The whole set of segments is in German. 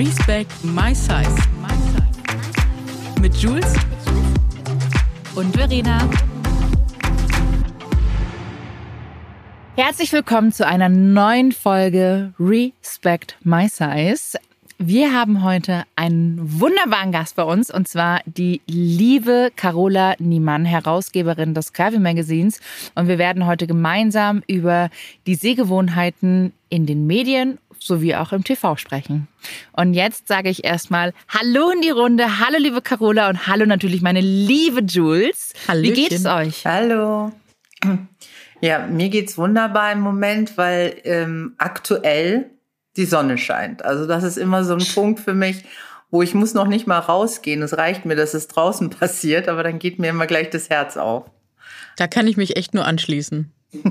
Respect My Size. Mit Jules und Verena. Herzlich willkommen zu einer neuen Folge Respect My Size. Wir haben heute einen wunderbaren Gast bei uns und zwar die liebe Carola Niemann, Herausgeberin des Curvy Magazins. Und wir werden heute gemeinsam über die Sehgewohnheiten in den Medien sowie auch im TV sprechen. Und jetzt sage ich erstmal Hallo in die Runde, hallo liebe Carola und hallo natürlich meine liebe Jules. Hallöchen. Wie geht es euch? Hallo. Ja, mir geht's wunderbar im Moment, weil ähm, aktuell die Sonne scheint. Also das ist immer so ein Punkt für mich, wo ich muss noch nicht mal rausgehen. Es reicht mir, dass es draußen passiert, aber dann geht mir immer gleich das Herz auf. Da kann ich mich echt nur anschließen.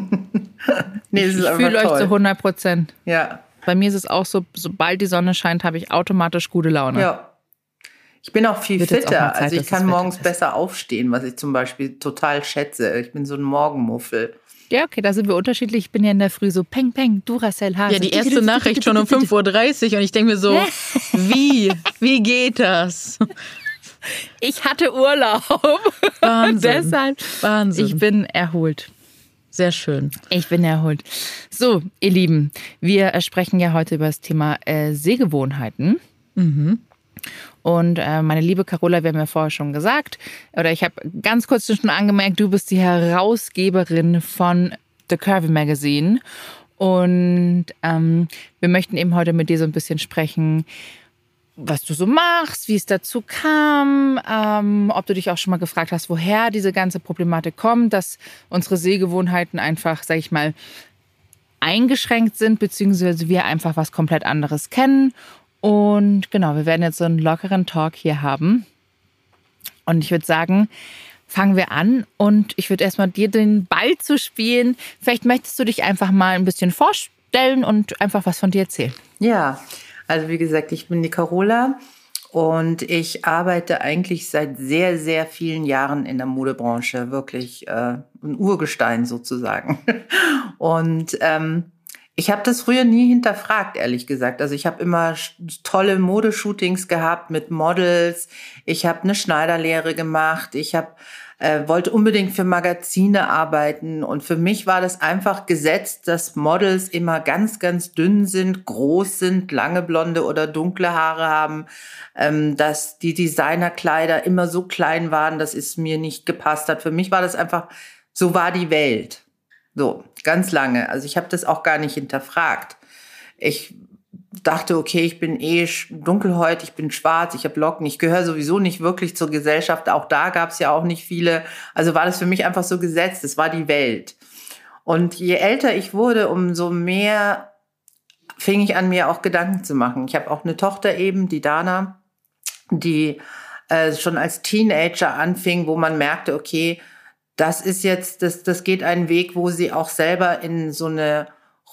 nee, Ich fühle euch zu 100 Prozent. Ja, Bei mir ist es auch so, sobald die Sonne scheint, habe ich automatisch gute Laune. ja. Ich bin auch viel Wird jetzt auch fitter. Zeit, also ich kann morgens ist. besser aufstehen, was ich zum Beispiel total schätze. Ich bin so ein Morgenmuffel. Ja, okay, da sind wir unterschiedlich. Ich bin ja in der Früh so Peng, Peng, Duracell, Hase. Ja, die erste Nachricht schon um 5.30 Uhr und ich denke mir so, wie? Wie geht das? Ich hatte Urlaub. Wahnsinn. Deshalb, Wahnsinn. ich bin erholt. Sehr schön. Ich bin erholt. So, ihr Lieben, wir äh, sprechen ja heute über das Thema äh, Sehgewohnheiten. Und äh, meine liebe Carola, wir haben ja vorher schon gesagt, oder ich habe ganz kurz schon angemerkt, du bist die Herausgeberin von The Curvy Magazine. Und ähm, wir möchten eben heute mit dir so ein bisschen sprechen, was du so machst, wie es dazu kam, ähm, ob du dich auch schon mal gefragt hast, woher diese ganze Problematik kommt, dass unsere Sehgewohnheiten einfach, sag ich mal, eingeschränkt sind, beziehungsweise wir einfach was komplett anderes kennen. Und genau, wir werden jetzt so einen lockeren Talk hier haben. Und ich würde sagen, fangen wir an und ich würde erstmal dir den Ball zu spielen. Vielleicht möchtest du dich einfach mal ein bisschen vorstellen und einfach was von dir erzählen. Ja, also wie gesagt, ich bin die Carola und ich arbeite eigentlich seit sehr, sehr vielen Jahren in der Modebranche, wirklich äh, ein Urgestein sozusagen. Und ähm, ich habe das früher nie hinterfragt, ehrlich gesagt. Also ich habe immer tolle Modeshootings gehabt mit Models. Ich habe eine Schneiderlehre gemacht. Ich habe äh, wollte unbedingt für Magazine arbeiten und für mich war das einfach gesetzt, dass Models immer ganz, ganz dünn sind, groß sind, lange blonde oder dunkle Haare haben, ähm, dass die Designerkleider immer so klein waren, dass es mir nicht gepasst hat. Für mich war das einfach, so war die Welt. So, ganz lange. Also ich habe das auch gar nicht hinterfragt. Ich dachte, okay, ich bin eh dunkelhäutig, ich bin schwarz, ich habe Locken, ich gehöre sowieso nicht wirklich zur Gesellschaft. Auch da gab es ja auch nicht viele. Also war das für mich einfach so gesetzt, es war die Welt. Und je älter ich wurde, umso mehr fing ich an, mir auch Gedanken zu machen. Ich habe auch eine Tochter eben, die Dana, die äh, schon als Teenager anfing, wo man merkte, okay, das ist jetzt, das, das geht einen Weg, wo sie auch selber in so eine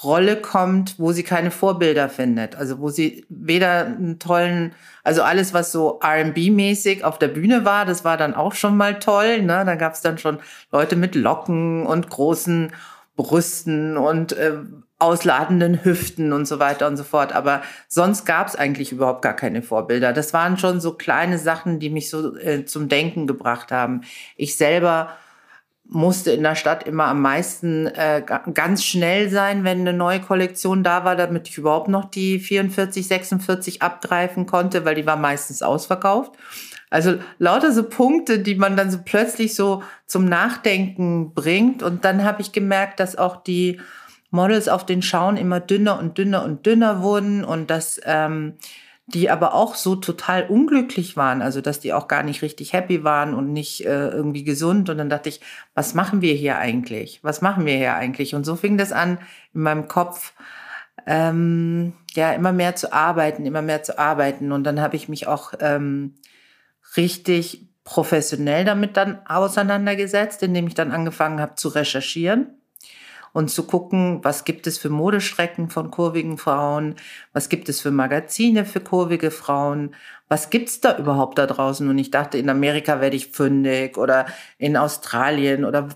Rolle kommt, wo sie keine Vorbilder findet. Also wo sie weder einen tollen, also alles, was so RB-mäßig auf der Bühne war, das war dann auch schon mal toll. Ne? Da gab es dann schon Leute mit Locken und großen Brüsten und äh, ausladenden Hüften und so weiter und so fort. Aber sonst gab es eigentlich überhaupt gar keine Vorbilder. Das waren schon so kleine Sachen, die mich so äh, zum Denken gebracht haben. Ich selber musste in der Stadt immer am meisten äh, ga- ganz schnell sein, wenn eine neue Kollektion da war, damit ich überhaupt noch die 44, 46 abgreifen konnte, weil die war meistens ausverkauft. Also lauter so Punkte, die man dann so plötzlich so zum Nachdenken bringt. Und dann habe ich gemerkt, dass auch die Models auf den Schauen immer dünner und dünner und dünner wurden und dass ähm, die aber auch so total unglücklich waren, also dass die auch gar nicht richtig happy waren und nicht äh, irgendwie gesund. Und dann dachte ich, was machen wir hier eigentlich? Was machen wir hier eigentlich? Und so fing das an in meinem Kopf, ähm, ja, immer mehr zu arbeiten, immer mehr zu arbeiten. Und dann habe ich mich auch ähm, richtig professionell damit dann auseinandergesetzt, indem ich dann angefangen habe zu recherchieren und zu gucken, was gibt es für Modestrecken von kurvigen Frauen, was gibt es für Magazine für kurvige Frauen, was gibt's da überhaupt da draußen? Und ich dachte, in Amerika werde ich fündig oder in Australien oder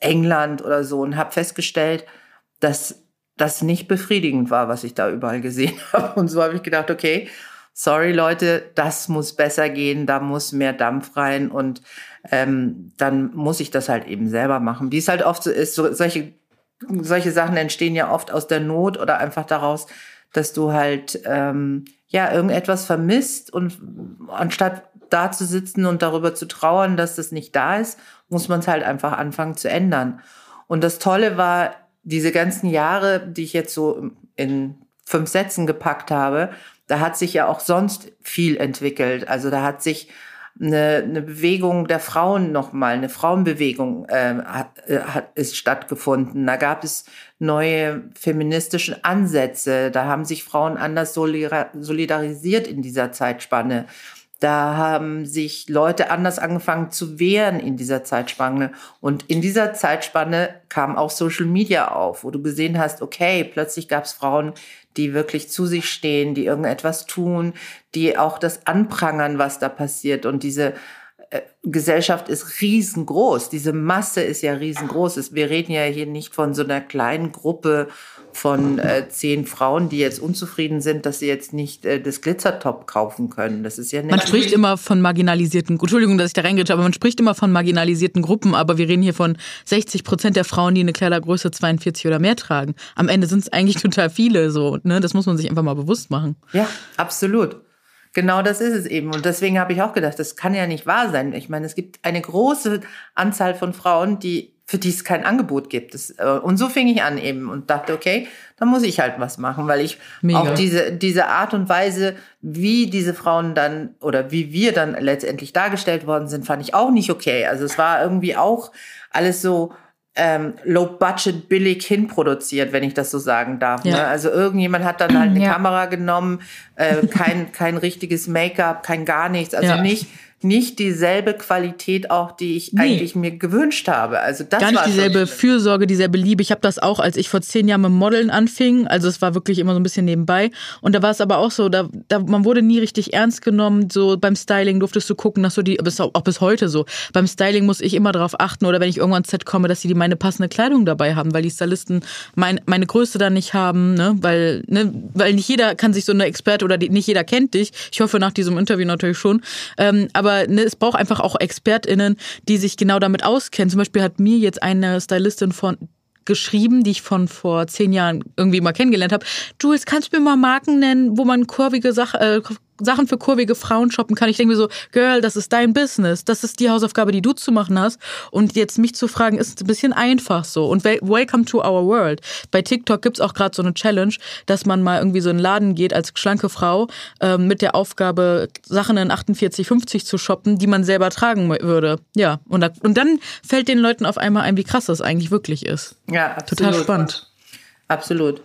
England oder so und habe festgestellt, dass das nicht befriedigend war, was ich da überall gesehen habe. Und so habe ich gedacht, okay, sorry Leute, das muss besser gehen, da muss mehr Dampf rein und ähm, dann muss ich das halt eben selber machen. Wie es halt oft so ist, so, solche, solche Sachen entstehen ja oft aus der Not oder einfach daraus, dass du halt ähm, ja irgendetwas vermisst und anstatt da zu sitzen und darüber zu trauern, dass das nicht da ist, muss man es halt einfach anfangen zu ändern. Und das Tolle war, diese ganzen Jahre, die ich jetzt so in fünf Sätzen gepackt habe, da hat sich ja auch sonst viel entwickelt. Also da hat sich eine, eine Bewegung der Frauen nochmal, eine Frauenbewegung äh, hat, äh, hat, ist stattgefunden. Da gab es neue feministische Ansätze. Da haben sich Frauen anders solidarisiert in dieser Zeitspanne. Da haben sich Leute anders angefangen zu wehren in dieser Zeitspanne. Und in dieser Zeitspanne kam auch Social Media auf, wo du gesehen hast, okay, plötzlich gab es Frauen, die wirklich zu sich stehen, die irgendetwas tun, die auch das anprangern, was da passiert. Und diese Gesellschaft ist riesengroß. Diese Masse ist ja riesengroß. Wir reden ja hier nicht von so einer kleinen Gruppe von äh, zehn Frauen, die jetzt unzufrieden sind, dass sie jetzt nicht äh, das Glitzertop kaufen können. Das ist ja Man spricht immer von marginalisierten, Entschuldigung, dass ich da reingehe, aber man spricht immer von marginalisierten Gruppen, aber wir reden hier von 60 Prozent der Frauen, die eine Kleidergröße 42 oder mehr tragen. Am Ende sind es eigentlich total viele, so, ne? Das muss man sich einfach mal bewusst machen. Ja, absolut. Genau das ist es eben. Und deswegen habe ich auch gedacht, das kann ja nicht wahr sein. Ich meine, es gibt eine große Anzahl von Frauen, die für die es kein Angebot gibt. Das, äh, und so fing ich an eben und dachte, okay, dann muss ich halt was machen, weil ich Mega. auch diese, diese Art und Weise, wie diese Frauen dann oder wie wir dann letztendlich dargestellt worden sind, fand ich auch nicht okay. Also es war irgendwie auch alles so ähm, low budget billig hinproduziert, wenn ich das so sagen darf. Ja. Ne? Also irgendjemand hat dann halt eine ja. Kamera genommen, äh, kein, kein richtiges Make-up, kein gar nichts. Also ja. nicht nicht dieselbe Qualität auch, die ich nee. eigentlich mir gewünscht habe. Also das Gar nicht dieselbe Fürsorge, dieselbe Liebe. Ich habe das auch, als ich vor zehn Jahren mit Modeln anfing. Also es war wirklich immer so ein bisschen nebenbei. Und da war es aber auch so, da, da man wurde nie richtig ernst genommen. So beim Styling durftest du gucken, dass du die, bis, auch bis heute so. Beim Styling muss ich immer darauf achten oder wenn ich irgendwann ins Set komme, dass sie die meine passende Kleidung dabei haben, weil die Stylisten mein, meine Größe dann nicht haben, ne? Weil, ne? weil nicht jeder kann sich so eine Experte oder die, nicht jeder kennt dich. Ich hoffe nach diesem Interview natürlich schon. Ähm, aber aber ne, es braucht einfach auch ExpertInnen, die sich genau damit auskennen. Zum Beispiel hat mir jetzt eine Stylistin von geschrieben, die ich von vor zehn Jahren irgendwie mal kennengelernt habe. Jules, kannst du mir mal Marken nennen, wo man kurvige Sachen, äh, Sachen für kurvige Frauen shoppen kann. Ich denke mir so, Girl, das ist dein Business. Das ist die Hausaufgabe, die du zu machen hast. Und jetzt mich zu fragen, ist ein bisschen einfach so. Und welcome to our world. Bei TikTok gibt's auch gerade so eine Challenge, dass man mal irgendwie so in einen Laden geht als schlanke Frau äh, mit der Aufgabe, Sachen in 48, 50 zu shoppen, die man selber tragen würde. Ja, und, da, und dann fällt den Leuten auf einmal ein, wie krass das eigentlich wirklich ist. Ja, absolut. Total spannend. Absolut.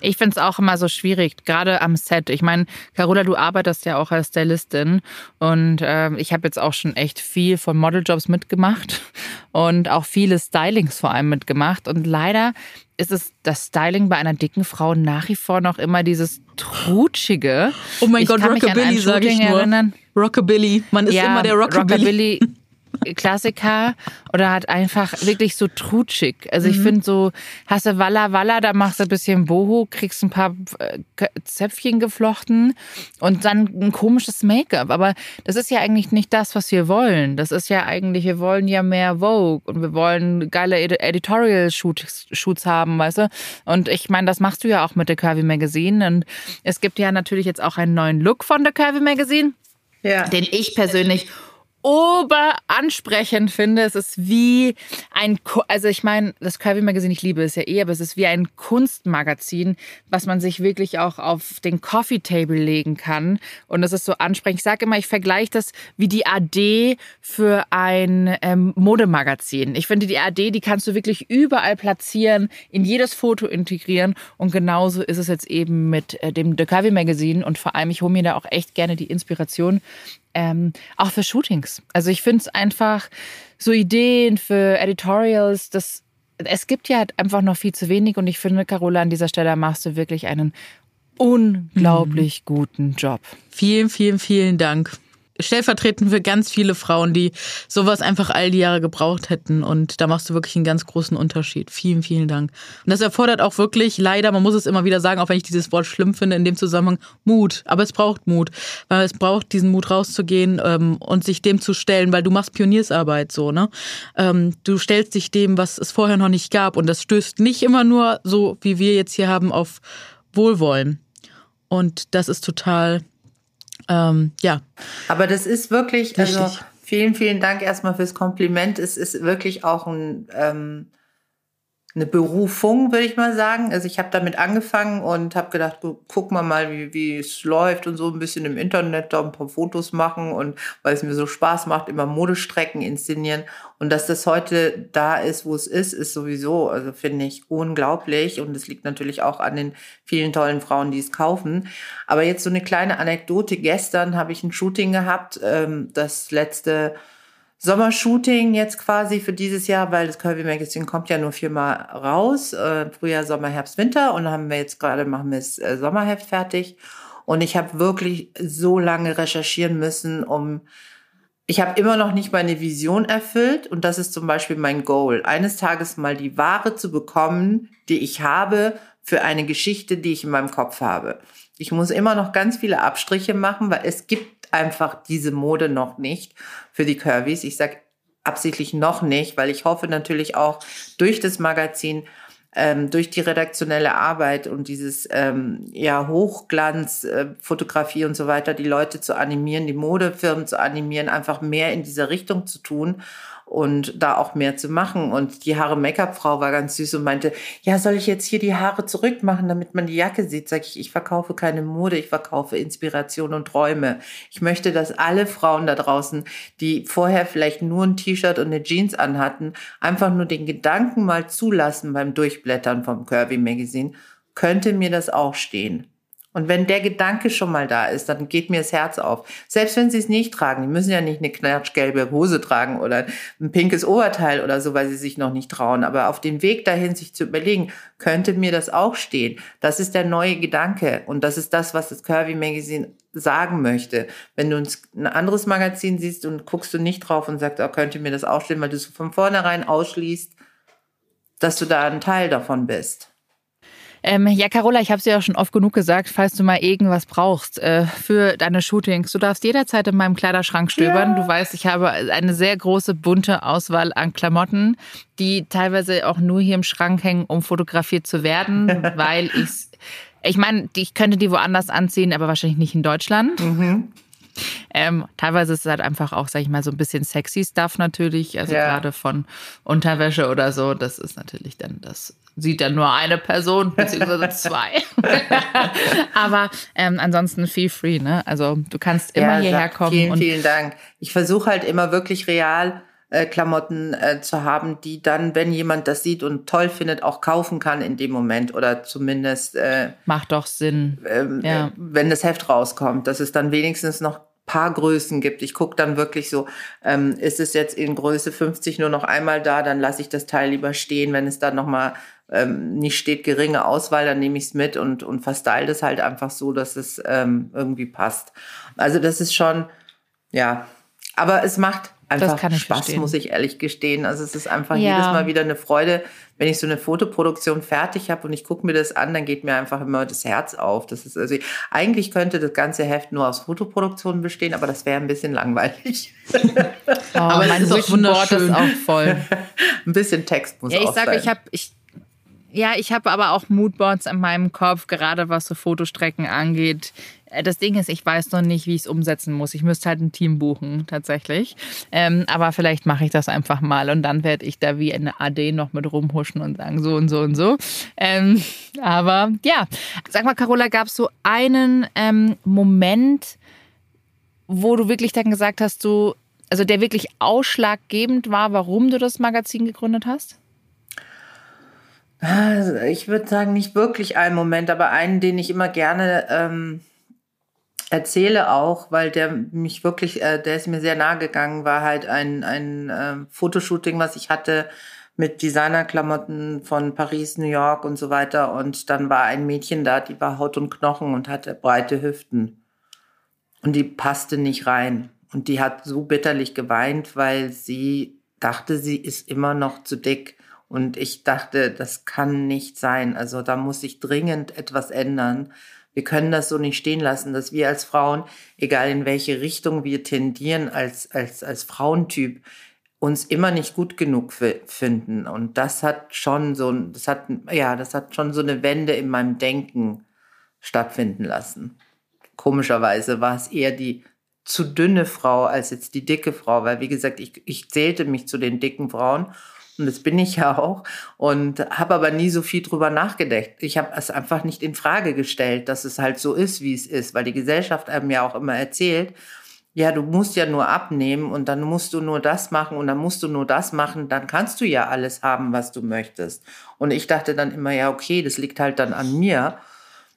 Ich finde es auch immer so schwierig, gerade am Set. Ich meine, Carola, du arbeitest ja auch als Stylistin und äh, ich habe jetzt auch schon echt viel von Modeljobs mitgemacht und auch viele Stylings vor allem mitgemacht. Und leider ist es das Styling bei einer dicken Frau nach wie vor noch immer dieses Trutschige. Oh mein ich Gott, Rockabilly sage ich nur. Erinnern. Rockabilly, man ist ja, immer der Rockabilly. Rockabilly Klassiker oder hat einfach wirklich so trutschig. Also ich mhm. finde so, hast du Walla Walla, da machst du ein bisschen Boho, kriegst ein paar äh, Zäpfchen geflochten und dann ein komisches Make-up. Aber das ist ja eigentlich nicht das, was wir wollen. Das ist ja eigentlich, wir wollen ja mehr Vogue und wir wollen geile Editorial-Shoots haben, weißt du? Und ich meine, das machst du ja auch mit der Curvy Magazine. Und es gibt ja natürlich jetzt auch einen neuen Look von der Curvy Magazine. Ja. Den ich persönlich oberansprechend finde. Es ist wie ein, also ich meine, das Curvy Magazine, ich liebe es ja eh, aber es ist wie ein Kunstmagazin, was man sich wirklich auch auf den Coffee Table legen kann. Und es ist so ansprechend. Ich sage immer, ich vergleiche das wie die AD für ein ähm, Modemagazin. Ich finde, die AD, die kannst du wirklich überall platzieren, in jedes Foto integrieren. Und genauso ist es jetzt eben mit äh, dem The Curvy Magazine. Und vor allem, ich hole mir da auch echt gerne die Inspiration ähm, auch für Shootings. Also ich finde es einfach so Ideen für Editorials, das es gibt ja halt einfach noch viel zu wenig und ich finde, Carola, an dieser Stelle machst du wirklich einen unglaublich mhm. guten Job. Vielen, vielen, vielen Dank. Stellvertretend für ganz viele Frauen, die sowas einfach all die Jahre gebraucht hätten. Und da machst du wirklich einen ganz großen Unterschied. Vielen, vielen Dank. Und das erfordert auch wirklich, leider, man muss es immer wieder sagen, auch wenn ich dieses Wort schlimm finde, in dem Zusammenhang, Mut. Aber es braucht Mut. Weil es braucht diesen Mut rauszugehen ähm, und sich dem zu stellen, weil du machst Pioniersarbeit so, ne? Ähm, du stellst dich dem, was es vorher noch nicht gab. Und das stößt nicht immer nur so, wie wir jetzt hier haben, auf Wohlwollen. Und das ist total ähm, ja. Aber das ist wirklich, Richtig. also vielen, vielen Dank erstmal fürs Kompliment. Es ist wirklich auch ein, ähm, eine Berufung, würde ich mal sagen. Also ich habe damit angefangen und habe gedacht, guck mal mal, wie, wie es läuft und so ein bisschen im Internet da ein paar Fotos machen und weil es mir so Spaß macht, immer Modestrecken inszenieren. Und dass das heute da ist, wo es ist, ist sowieso, also finde ich unglaublich. Und es liegt natürlich auch an den vielen tollen Frauen, die es kaufen. Aber jetzt so eine kleine Anekdote. Gestern habe ich ein Shooting gehabt, ähm, das letzte Sommershooting jetzt quasi für dieses Jahr, weil das Curvy Magazine kommt ja nur viermal raus. Äh, Frühjahr, Sommer, Herbst, Winter. Und haben wir jetzt gerade, machen wir das äh, Sommerheft fertig. Und ich habe wirklich so lange recherchieren müssen, um ich habe immer noch nicht meine Vision erfüllt und das ist zum Beispiel mein Goal, eines Tages mal die Ware zu bekommen, die ich habe für eine Geschichte, die ich in meinem Kopf habe. Ich muss immer noch ganz viele Abstriche machen, weil es gibt einfach diese Mode noch nicht für die Curvys. Ich sage absichtlich noch nicht, weil ich hoffe natürlich auch durch das Magazin, ähm, durch die redaktionelle Arbeit und dieses ähm, ja, Hochglanzfotografie äh, und so weiter, die Leute zu animieren, die Modefirmen zu animieren, einfach mehr in dieser Richtung zu tun und da auch mehr zu machen. Und die Haare Make-up-Frau war ganz süß und meinte, ja, soll ich jetzt hier die Haare zurückmachen, damit man die Jacke sieht? Sag ich, ich verkaufe keine Mode, ich verkaufe Inspiration und Träume. Ich möchte, dass alle Frauen da draußen, die vorher vielleicht nur ein T-Shirt und eine Jeans anhatten, einfach nur den Gedanken mal zulassen beim Durchblättern vom Curvy Magazine, könnte mir das auch stehen. Und wenn der Gedanke schon mal da ist, dann geht mir das Herz auf. Selbst wenn sie es nicht tragen, die müssen ja nicht eine knatschgelbe Hose tragen oder ein pinkes Oberteil oder so, weil sie sich noch nicht trauen. Aber auf dem Weg dahin, sich zu überlegen, könnte mir das auch stehen. Das ist der neue Gedanke. Und das ist das, was das Curvy Magazine sagen möchte. Wenn du ein anderes Magazin siehst und guckst du nicht drauf und sagst, oh, könnte mir das auch stehen, weil du so von vornherein ausschließt, dass du da ein Teil davon bist. Ähm, ja, Carola, ich habe es ja auch schon oft genug gesagt, falls du mal irgendwas brauchst äh, für deine Shootings, du darfst jederzeit in meinem Kleiderschrank stöbern. Ja. Du weißt, ich habe eine sehr große bunte Auswahl an Klamotten, die teilweise auch nur hier im Schrank hängen, um fotografiert zu werden, weil ich ich meine, ich könnte die woanders anziehen, aber wahrscheinlich nicht in Deutschland. Mhm. Ähm, teilweise ist es halt einfach auch, sag ich mal, so ein bisschen sexy Stuff natürlich. Also ja. gerade von Unterwäsche oder so. Das ist natürlich dann, das sieht dann nur eine Person, beziehungsweise zwei. Aber ähm, ansonsten feel free, ne? Also du kannst immer ja, hierher kommen. Vielen, vielen Dank. Ich versuche halt immer wirklich real äh, Klamotten äh, zu haben, die dann, wenn jemand das sieht und toll findet, auch kaufen kann in dem Moment oder zumindest äh, macht doch Sinn, ähm, ja. wenn das Heft rauskommt, dass es dann wenigstens noch paar Größen gibt. Ich gucke dann wirklich so, ähm, ist es jetzt in Größe 50 nur noch einmal da, dann lasse ich das Teil lieber stehen. Wenn es dann nochmal ähm, nicht steht geringe Auswahl, dann nehme ich es mit und, und verstyle das halt einfach so, dass es ähm, irgendwie passt. Also das ist schon, ja, aber es macht einfach Spaß, verstehen. muss ich ehrlich gestehen. Also es ist einfach ja. jedes Mal wieder eine Freude, wenn ich so eine Fotoproduktion fertig habe und ich gucke mir das an, dann geht mir einfach immer das Herz auf. Das ist also eigentlich könnte das ganze Heft nur aus Fotoproduktionen bestehen, aber das wäre ein bisschen langweilig. Oh, aber mein ist auch wunderschön. ist auch voll. ein bisschen Text muss ja, ich sage, ich habe ich ja, ich habe aber auch Moodboards in meinem Kopf, gerade was so Fotostrecken angeht. Äh, das Ding ist, ich weiß noch nicht, wie ich es umsetzen muss. Ich müsste halt ein Team buchen, tatsächlich. Ähm, aber vielleicht mache ich das einfach mal und dann werde ich da wie eine AD noch mit rumhuschen und sagen so und so und so. Ähm, aber ja, sag mal, Carola, gab es so einen ähm, Moment, wo du wirklich dann gesagt hast, du, also der wirklich ausschlaggebend war, warum du das Magazin gegründet hast? Also ich würde sagen, nicht wirklich einen Moment, aber einen, den ich immer gerne ähm, erzähle auch, weil der mich wirklich, äh, der ist mir sehr nahe gegangen, war halt ein, ein äh, Fotoshooting, was ich hatte mit Designerklamotten von Paris, New York und so weiter. Und dann war ein Mädchen da, die war Haut und Knochen und hatte breite Hüften. Und die passte nicht rein. Und die hat so bitterlich geweint, weil sie dachte, sie ist immer noch zu dick. Und ich dachte, das kann nicht sein. Also da muss sich dringend etwas ändern. Wir können das so nicht stehen lassen, dass wir als Frauen, egal in welche Richtung wir tendieren, als, als, als Frauentyp, uns immer nicht gut genug finden. Und das hat schon so, das hat, ja, das hat schon so eine Wende in meinem Denken stattfinden lassen. Komischerweise war es eher die zu dünne Frau als jetzt die dicke Frau, weil wie gesagt, ich, ich zählte mich zu den dicken Frauen und das bin ich ja auch und habe aber nie so viel drüber nachgedacht. Ich habe es einfach nicht in Frage gestellt, dass es halt so ist, wie es ist, weil die Gesellschaft einem ja auch immer erzählt, ja, du musst ja nur abnehmen und dann musst du nur das machen und dann musst du nur das machen, dann kannst du ja alles haben, was du möchtest. Und ich dachte dann immer, ja, okay, das liegt halt dann an mir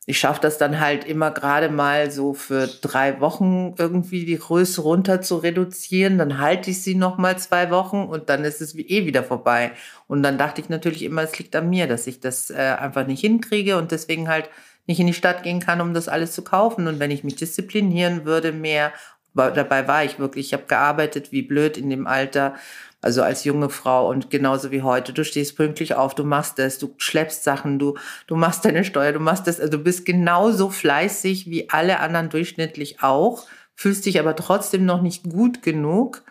ich schaffe das dann halt immer gerade mal so für drei Wochen irgendwie die Größe runter zu reduzieren. Dann halte ich sie noch mal zwei Wochen und dann ist es eh wieder vorbei. Und dann dachte ich natürlich immer, es liegt an mir, dass ich das äh, einfach nicht hinkriege und deswegen halt nicht in die Stadt gehen kann, um das alles zu kaufen. Und wenn ich mich disziplinieren würde mehr, dabei war ich wirklich, ich habe gearbeitet wie blöd in dem Alter also als junge Frau und genauso wie heute. Du stehst pünktlich auf, du machst das, du schleppst Sachen, du, du machst deine Steuer, du machst das. Also du bist genauso fleißig wie alle anderen durchschnittlich auch, fühlst dich aber trotzdem noch nicht gut genug.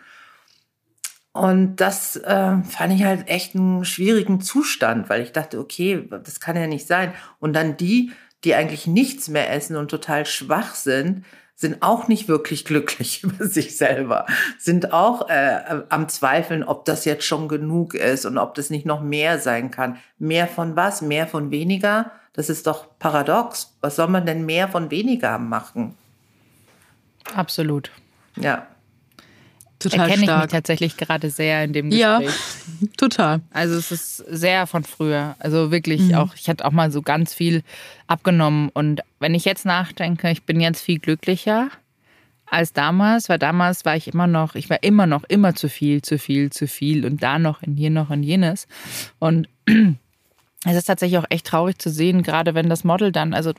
Und das äh, fand ich halt echt einen schwierigen Zustand, weil ich dachte, okay, das kann ja nicht sein. Und dann die, die eigentlich nichts mehr essen und total schwach sind, sind auch nicht wirklich glücklich über sich selber, sind auch äh, am Zweifeln, ob das jetzt schon genug ist und ob das nicht noch mehr sein kann. Mehr von was? Mehr von weniger? Das ist doch paradox. Was soll man denn mehr von weniger machen? Absolut. Ja. Total Erkenne stark. ich mich tatsächlich gerade sehr in dem Gespräch. Ja, total. Also es ist sehr von früher. Also wirklich mhm. auch, ich hatte auch mal so ganz viel abgenommen. Und wenn ich jetzt nachdenke, ich bin jetzt viel glücklicher als damals, weil damals war ich immer noch, ich war immer noch immer zu viel, zu viel, zu viel und da noch und hier noch und jenes. Und es ist tatsächlich auch echt traurig zu sehen, gerade wenn das Model dann, also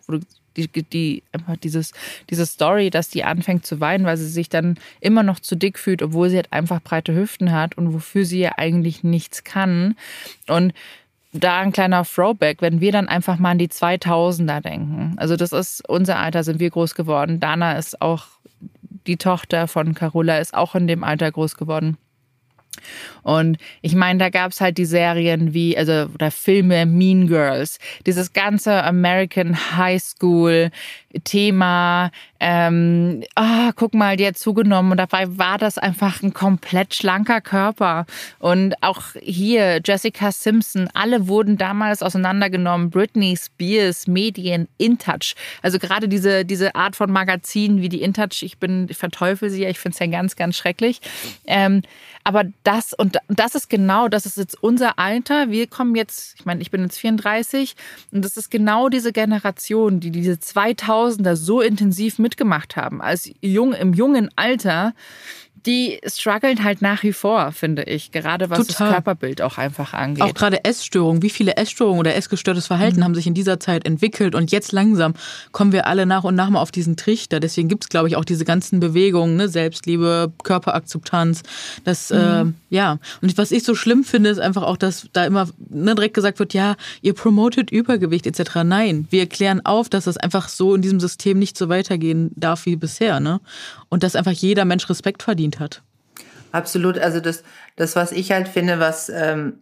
die, die, einfach dieses, diese Story, dass die anfängt zu weinen, weil sie sich dann immer noch zu dick fühlt, obwohl sie halt einfach breite Hüften hat und wofür sie ja eigentlich nichts kann. Und da ein kleiner Throwback, wenn wir dann einfach mal an die 2000er denken. Also das ist unser Alter, sind wir groß geworden. Dana ist auch die Tochter von Carola, ist auch in dem Alter groß geworden. Und ich meine, da gab es halt die Serien wie, also, oder Filme Mean Girls, dieses ganze American High School Thema, ähm, oh, guck mal, die hat zugenommen und dabei war das einfach ein komplett schlanker Körper. Und auch hier Jessica Simpson, alle wurden damals auseinandergenommen. Britney Spears, Medien, InTouch. Also gerade diese, diese Art von Magazinen wie die InTouch, ich bin, ich verteufel sie ja, ich finde es ja ganz, ganz schrecklich. Ähm, aber das, und das ist genau, das ist jetzt unser Alter. Wir kommen jetzt, ich meine, ich bin jetzt 34 und das ist genau diese Generation, die diese 2000er so intensiv mitgemacht haben, als jung, im jungen Alter die strugglen halt nach wie vor, finde ich, gerade was Total. das Körperbild auch einfach angeht. Auch gerade Essstörungen, wie viele Essstörungen oder essgestörtes Verhalten mhm. haben sich in dieser Zeit entwickelt und jetzt langsam kommen wir alle nach und nach mal auf diesen Trichter. Deswegen gibt es, glaube ich, auch diese ganzen Bewegungen, ne? Selbstliebe, Körperakzeptanz, das, mhm. äh, ja. Und was ich so schlimm finde, ist einfach auch, dass da immer ne, direkt gesagt wird, ja, ihr promotet Übergewicht etc. Nein, wir klären auf, dass das einfach so in diesem System nicht so weitergehen darf wie bisher, ne? Und dass einfach jeder Mensch Respekt verdient hat. Absolut. Also das, das was ich halt finde, was ähm,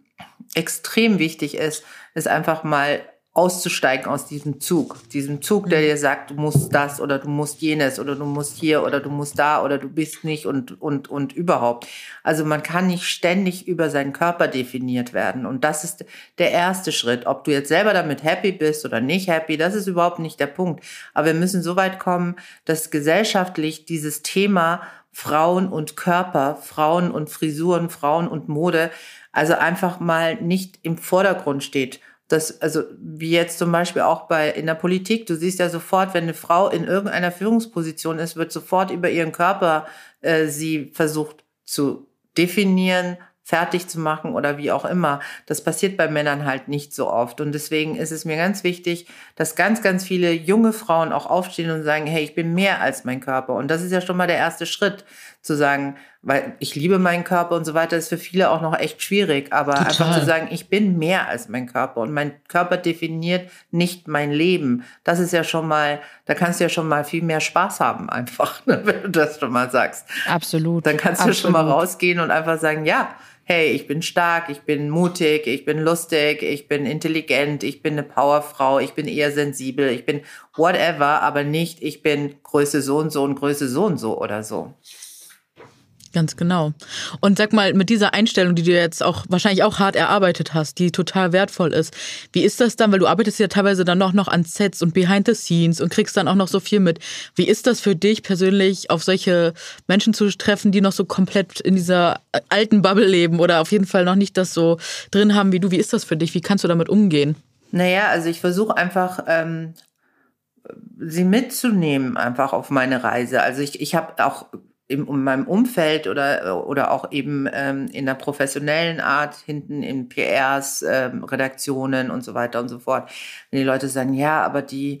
extrem wichtig ist, ist einfach mal auszusteigen aus diesem Zug. Diesem Zug, der dir sagt, du musst das oder du musst jenes oder du musst hier oder du musst da oder du bist nicht und, und, und überhaupt. Also man kann nicht ständig über seinen Körper definiert werden. Und das ist der erste Schritt. Ob du jetzt selber damit happy bist oder nicht happy, das ist überhaupt nicht der Punkt. Aber wir müssen so weit kommen, dass gesellschaftlich dieses Thema Frauen und Körper, Frauen und Frisuren, Frauen und Mode, also einfach mal nicht im Vordergrund steht. Das, also wie jetzt zum Beispiel auch bei in der Politik, du siehst ja sofort, wenn eine Frau in irgendeiner Führungsposition ist, wird sofort über ihren Körper äh, sie versucht zu definieren, fertig zu machen oder wie auch immer. Das passiert bei Männern halt nicht so oft. Und deswegen ist es mir ganz wichtig, dass ganz, ganz viele junge Frauen auch aufstehen und sagen, hey, ich bin mehr als mein Körper. Und das ist ja schon mal der erste Schritt, zu sagen, weil ich liebe meinen Körper und so weiter, ist für viele auch noch echt schwierig. Aber Total. einfach zu sagen, ich bin mehr als mein Körper und mein Körper definiert nicht mein Leben. Das ist ja schon mal, da kannst du ja schon mal viel mehr Spaß haben, einfach, ne, wenn du das schon mal sagst. Absolut. Dann kannst du schon mal rausgehen und einfach sagen, ja, hey, ich bin stark, ich bin mutig, ich bin lustig, ich bin intelligent, ich bin eine Powerfrau, ich bin eher sensibel, ich bin whatever, aber nicht, ich bin Größe so und so und Größe so und so oder so. Ganz genau. Und sag mal, mit dieser Einstellung, die du jetzt auch wahrscheinlich auch hart erarbeitet hast, die total wertvoll ist, wie ist das dann, weil du arbeitest ja teilweise dann noch, noch an Sets und Behind the Scenes und kriegst dann auch noch so viel mit. Wie ist das für dich persönlich, auf solche Menschen zu treffen, die noch so komplett in dieser alten Bubble leben oder auf jeden Fall noch nicht das so drin haben wie du? Wie ist das für dich? Wie kannst du damit umgehen? Naja, also ich versuche einfach ähm, sie mitzunehmen einfach auf meine Reise. Also ich, ich habe auch im, in meinem Umfeld oder, oder auch eben ähm, in der professionellen Art, hinten in PRs, ähm, Redaktionen und so weiter und so fort. Wenn die Leute sagen, ja, aber die,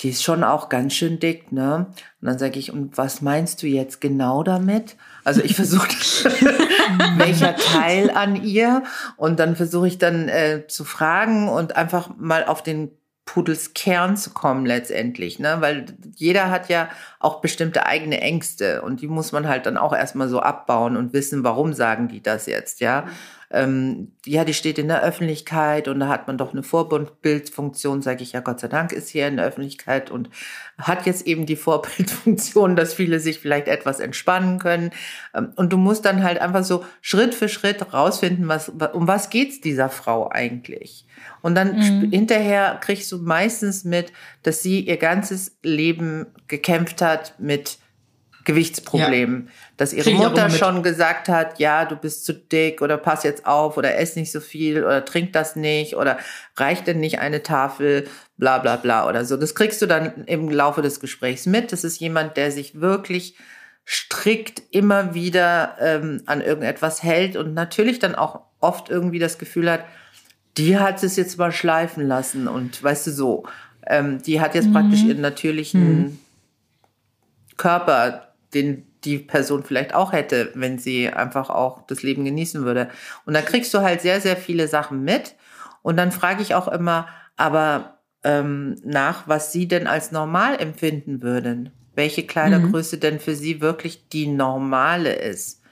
die ist schon auch ganz schön dick, ne? Und dann sage ich, und was meinst du jetzt genau damit? Also ich versuche, welcher Teil an ihr? Und dann versuche ich dann äh, zu fragen und einfach mal auf den Pudels Kern zu kommen letztendlich, ne? Weil jeder hat ja auch bestimmte eigene Ängste und die muss man halt dann auch erstmal so abbauen und wissen, warum sagen die das jetzt, ja? Mhm. Ähm, ja, die steht in der Öffentlichkeit und da hat man doch eine Vorbildfunktion, sage ich ja, Gott sei Dank ist hier in der Öffentlichkeit und hat jetzt eben die Vorbildfunktion, dass viele sich vielleicht etwas entspannen können. Ähm, und du musst dann halt einfach so Schritt für Schritt rausfinden, was, um was geht's dieser Frau eigentlich? Und dann mhm. hinterher kriegst du meistens mit, dass sie ihr ganzes Leben gekämpft hat mit Gewichtsproblemen. Ja. Dass ihre Mutter schon gesagt hat, ja, du bist zu dick oder pass jetzt auf oder ess nicht so viel oder trink das nicht oder reicht denn nicht eine Tafel, bla bla bla oder so. Das kriegst du dann im Laufe des Gesprächs mit. Das ist jemand, der sich wirklich strikt immer wieder ähm, an irgendetwas hält und natürlich dann auch oft irgendwie das Gefühl hat, die hat es jetzt mal schleifen lassen und weißt du so, ähm, die hat jetzt mhm. praktisch ihren natürlichen mhm. Körper, den die Person vielleicht auch hätte, wenn sie einfach auch das Leben genießen würde. Und dann kriegst du halt sehr, sehr viele Sachen mit. Und dann frage ich auch immer, aber ähm, nach, was sie denn als normal empfinden würden. Welche Kleidergröße mhm. denn für sie wirklich die normale ist.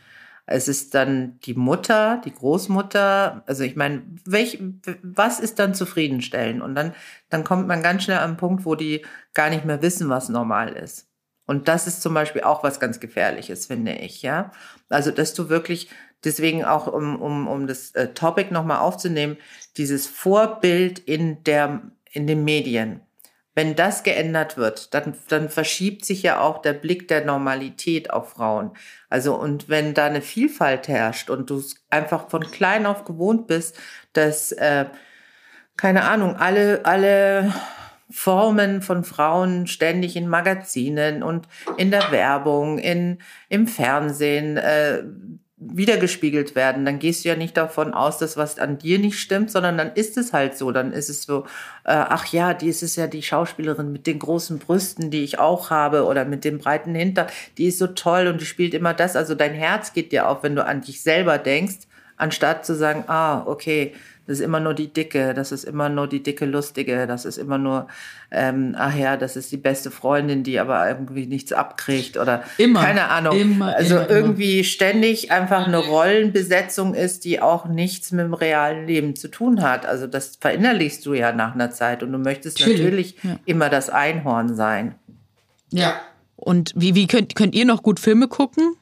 Es ist dann die Mutter, die Großmutter. Also ich meine, welch, was ist dann zufriedenstellend? Und dann, dann kommt man ganz schnell an einen Punkt, wo die gar nicht mehr wissen, was normal ist. Und das ist zum Beispiel auch was ganz Gefährliches, finde ich, ja. Also, dass du wirklich, deswegen auch, um, um, um das äh, Topic nochmal aufzunehmen, dieses Vorbild in der, in den Medien. Wenn das geändert wird, dann, dann verschiebt sich ja auch der Blick der Normalität auf Frauen. Also, und wenn da eine Vielfalt herrscht und du einfach von klein auf gewohnt bist, dass, äh, keine Ahnung, alle, alle Formen von Frauen ständig in Magazinen und in der Werbung, in, im Fernsehen äh, wiedergespiegelt werden, dann gehst du ja nicht davon aus, dass was an dir nicht stimmt, sondern dann ist es halt so. Dann ist es so, äh, ach ja, die ist es ja die Schauspielerin mit den großen Brüsten, die ich auch habe, oder mit dem breiten Hintern, die ist so toll und die spielt immer das. Also dein Herz geht dir auf, wenn du an dich selber denkst, anstatt zu sagen, ah, okay, das ist immer nur die Dicke, das ist immer nur die dicke Lustige, das ist immer nur, ähm, ach ja, das ist die beste Freundin, die aber irgendwie nichts abkriegt oder immer, keine Ahnung. Immer, also immer, irgendwie ständig einfach eine Rollenbesetzung ist, die auch nichts mit dem realen Leben zu tun hat. Also das verinnerlichst du ja nach einer Zeit und du möchtest natürlich, natürlich ja. immer das Einhorn sein. Ja. Und wie, wie könnt, könnt ihr noch gut Filme gucken?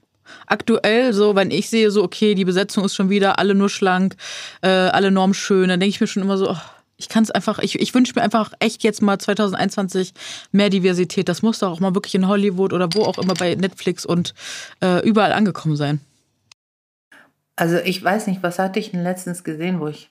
Aktuell, so, wenn ich sehe, so, okay, die Besetzung ist schon wieder alle nur schlank, äh, alle normschön, dann denke ich mir schon immer so, oh, ich kann es einfach, ich, ich wünsche mir einfach echt jetzt mal 2021 mehr Diversität. Das muss doch auch mal wirklich in Hollywood oder wo auch immer bei Netflix und äh, überall angekommen sein. Also ich weiß nicht, was hatte ich denn letztens gesehen, wo ich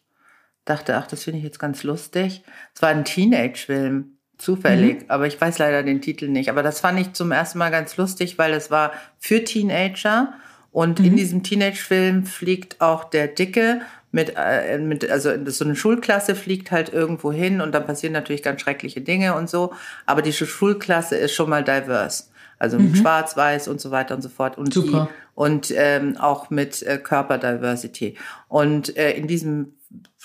dachte, ach, das finde ich jetzt ganz lustig. Es war ein Teenage-Film. Zufällig, mhm. aber ich weiß leider den Titel nicht. Aber das fand ich zum ersten Mal ganz lustig, weil es war für Teenager und mhm. in diesem Teenage-Film fliegt auch der Dicke mit, äh, mit, also so eine Schulklasse fliegt halt irgendwo hin und dann passieren natürlich ganz schreckliche Dinge und so. Aber die Schulklasse ist schon mal diverse. Also mit mhm. Schwarz, Weiß und so weiter und so fort. Und, Super. Die, und ähm, auch mit äh, Körperdiversity. Und äh, in diesem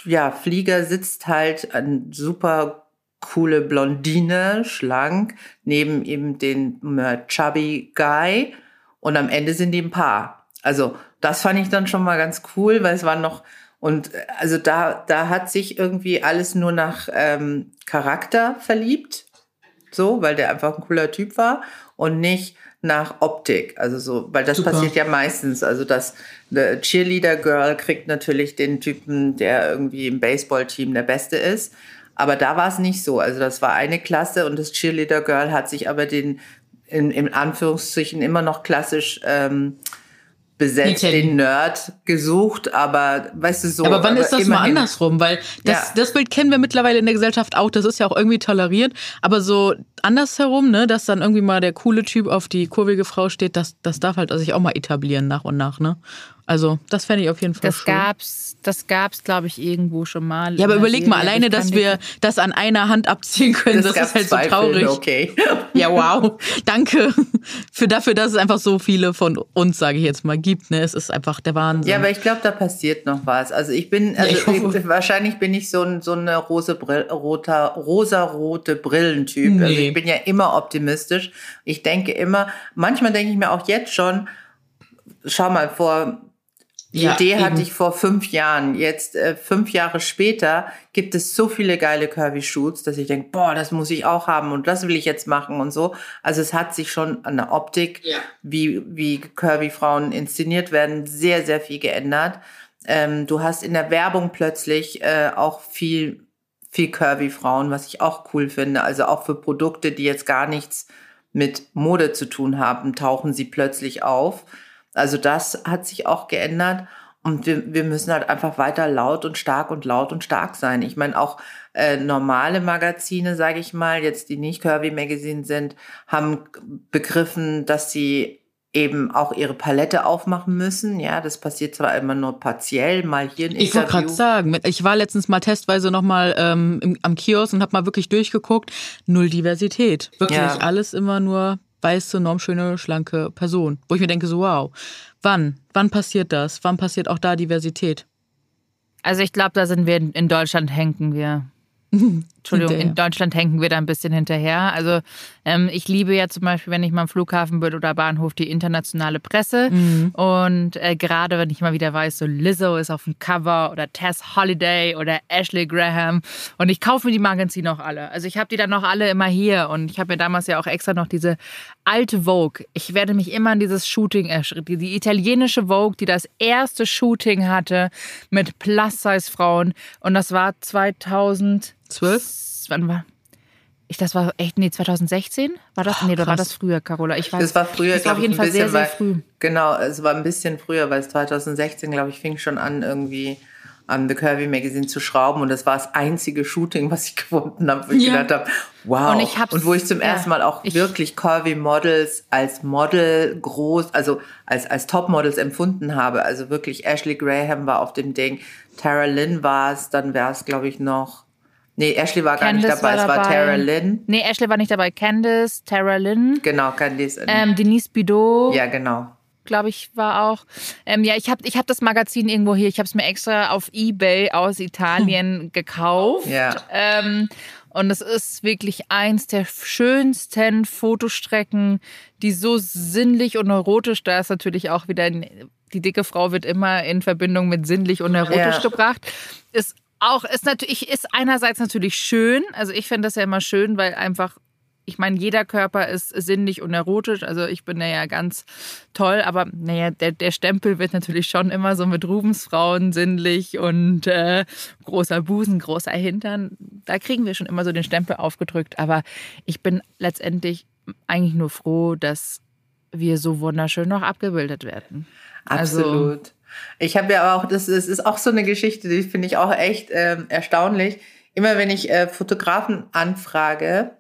ja, Flieger sitzt halt ein super coole Blondine, schlank, neben eben den äh, chubby Guy. Und am Ende sind die ein Paar. Also das fand ich dann schon mal ganz cool, weil es waren noch und äh, also da da hat sich irgendwie alles nur nach ähm, Charakter verliebt, so, weil der einfach ein cooler Typ war und nicht nach Optik. Also so, weil das Super. passiert ja meistens. Also das Cheerleader Girl kriegt natürlich den Typen, der irgendwie im Baseballteam der Beste ist. Aber da war es nicht so. Also das war eine Klasse und das Cheerleader Girl hat sich aber den in, in Anführungszeichen immer noch klassisch ähm, besetzt, den Nerd gesucht, aber weißt du so. Aber wann aber ist das mal andersrum? Weil das, ja. das Bild kennen wir mittlerweile in der Gesellschaft auch, das ist ja auch irgendwie toleriert, aber so andersherum, ne, dass dann irgendwie mal der coole Typ auf die kurvige Frau steht, das, das darf halt sich auch mal etablieren nach und nach, ne? Also, das fände ich auf jeden Fall das schön. Gab's, das gab es, glaube ich, irgendwo schon mal. Ja, aber überleg mal, alleine, dass wir das an einer Hand abziehen können, das, das ist halt so traurig. Filme, okay. Ja, wow. Danke für dafür, dass es einfach so viele von uns, sage ich jetzt mal, gibt. Ne? Es ist einfach der Wahnsinn. Ja, aber ich glaube, da passiert noch was. Also ich bin, also ja, ich ich, wahrscheinlich bin ich so, ein, so eine rose Brill, roter, rosarote Brillentyp. Nee. Also ich bin ja immer optimistisch. Ich denke immer, manchmal denke ich mir auch jetzt schon, schau mal, vor die ja, Idee hatte ich vor fünf Jahren. Jetzt, äh, fünf Jahre später, gibt es so viele geile Curvy-Shoots, dass ich denke, boah, das muss ich auch haben und das will ich jetzt machen und so. Also es hat sich schon an der Optik, ja. wie, wie Curvy-Frauen inszeniert werden, sehr, sehr viel geändert. Ähm, du hast in der Werbung plötzlich äh, auch viel, viel Curvy-Frauen, was ich auch cool finde. Also auch für Produkte, die jetzt gar nichts mit Mode zu tun haben, tauchen sie plötzlich auf. Also das hat sich auch geändert. Und wir, wir müssen halt einfach weiter laut und stark und laut und stark sein. Ich meine, auch äh, normale Magazine, sage ich mal, jetzt die nicht Curvy Magazine sind, haben begriffen, dass sie eben auch ihre Palette aufmachen müssen. Ja, das passiert zwar immer nur partiell, mal hier ein Ich wollte gerade sagen, ich war letztens mal testweise nochmal ähm, am Kiosk und habe mal wirklich durchgeguckt. Null Diversität. Wirklich ja. alles immer nur weiße, normschöne, schlanke Person. Wo ich mir denke, so wow, wann? Wann passiert das? Wann passiert auch da Diversität? Also ich glaube, da sind wir in Deutschland hängen wir. Entschuldigung, in Deutschland hängen wir da ein bisschen hinterher. Also ähm, ich liebe ja zum Beispiel, wenn ich mal am Flughafen bin oder Bahnhof, die internationale Presse. Mhm. Und äh, gerade wenn ich mal wieder weiß, so Lizzo ist auf dem Cover oder Tess Holiday oder Ashley Graham. Und ich kaufe mir die Magazine auch alle. Also ich habe die dann noch alle immer hier. Und ich habe mir damals ja auch extra noch diese alte Vogue. Ich werde mich immer an dieses Shooting erschrecken. Die, die italienische Vogue, die das erste Shooting hatte mit Plus-Size-Frauen. Und das war 2000 Zwölf? Wann war? Ich, das war echt, nee, 2016? War das? Oh, nee, oder war das früher, Carola? Ich weiß. Das war früher, das war auf jeden Fall sehr, sehr früh. Genau, es war ein bisschen früher, weil es 2016, glaube ich, fing schon an, irgendwie an The Curvy Magazine zu schrauben und das war das einzige Shooting, was ich gefunden habe, wo ich ja. gedacht habe, wow. Und, ich und wo ich zum ersten Mal auch wirklich Curvy Models als Model groß, also als, als Topmodels empfunden habe. Also wirklich Ashley Graham war auf dem Ding, Tara Lynn war es, dann wäre es, glaube ich, noch Nee, Ashley war Candice gar nicht dabei, war es war Tara Lynn. Nee, Ashley war nicht dabei. Candice, Tara Lynn. Genau, Candice. Ähm, Denise Bidot. Ja, genau. Glaube ich, war auch. Ähm, ja, ich habe ich hab das Magazin irgendwo hier. Ich habe es mir extra auf Ebay aus Italien hm. gekauft. Ja. Ähm, und es ist wirklich eins der schönsten Fotostrecken, die so sinnlich und neurotisch, da ist natürlich auch wieder, die dicke Frau wird immer in Verbindung mit sinnlich und neurotisch ja. gebracht, ist auch ist natürlich, ist einerseits natürlich schön. Also ich finde das ja immer schön, weil einfach, ich meine, jeder Körper ist sinnlich und erotisch. Also ich bin da ja ganz toll, aber naja, der, der Stempel wird natürlich schon immer so mit Rubensfrauen sinnlich und äh, großer Busen, großer Hintern. Da kriegen wir schon immer so den Stempel aufgedrückt. Aber ich bin letztendlich eigentlich nur froh, dass wir so wunderschön noch abgebildet werden. Also Absolut. Also, ich habe ja auch, das ist, ist, auch so eine Geschichte, die finde ich auch echt äh, erstaunlich. Immer wenn ich äh, Fotografen anfrage,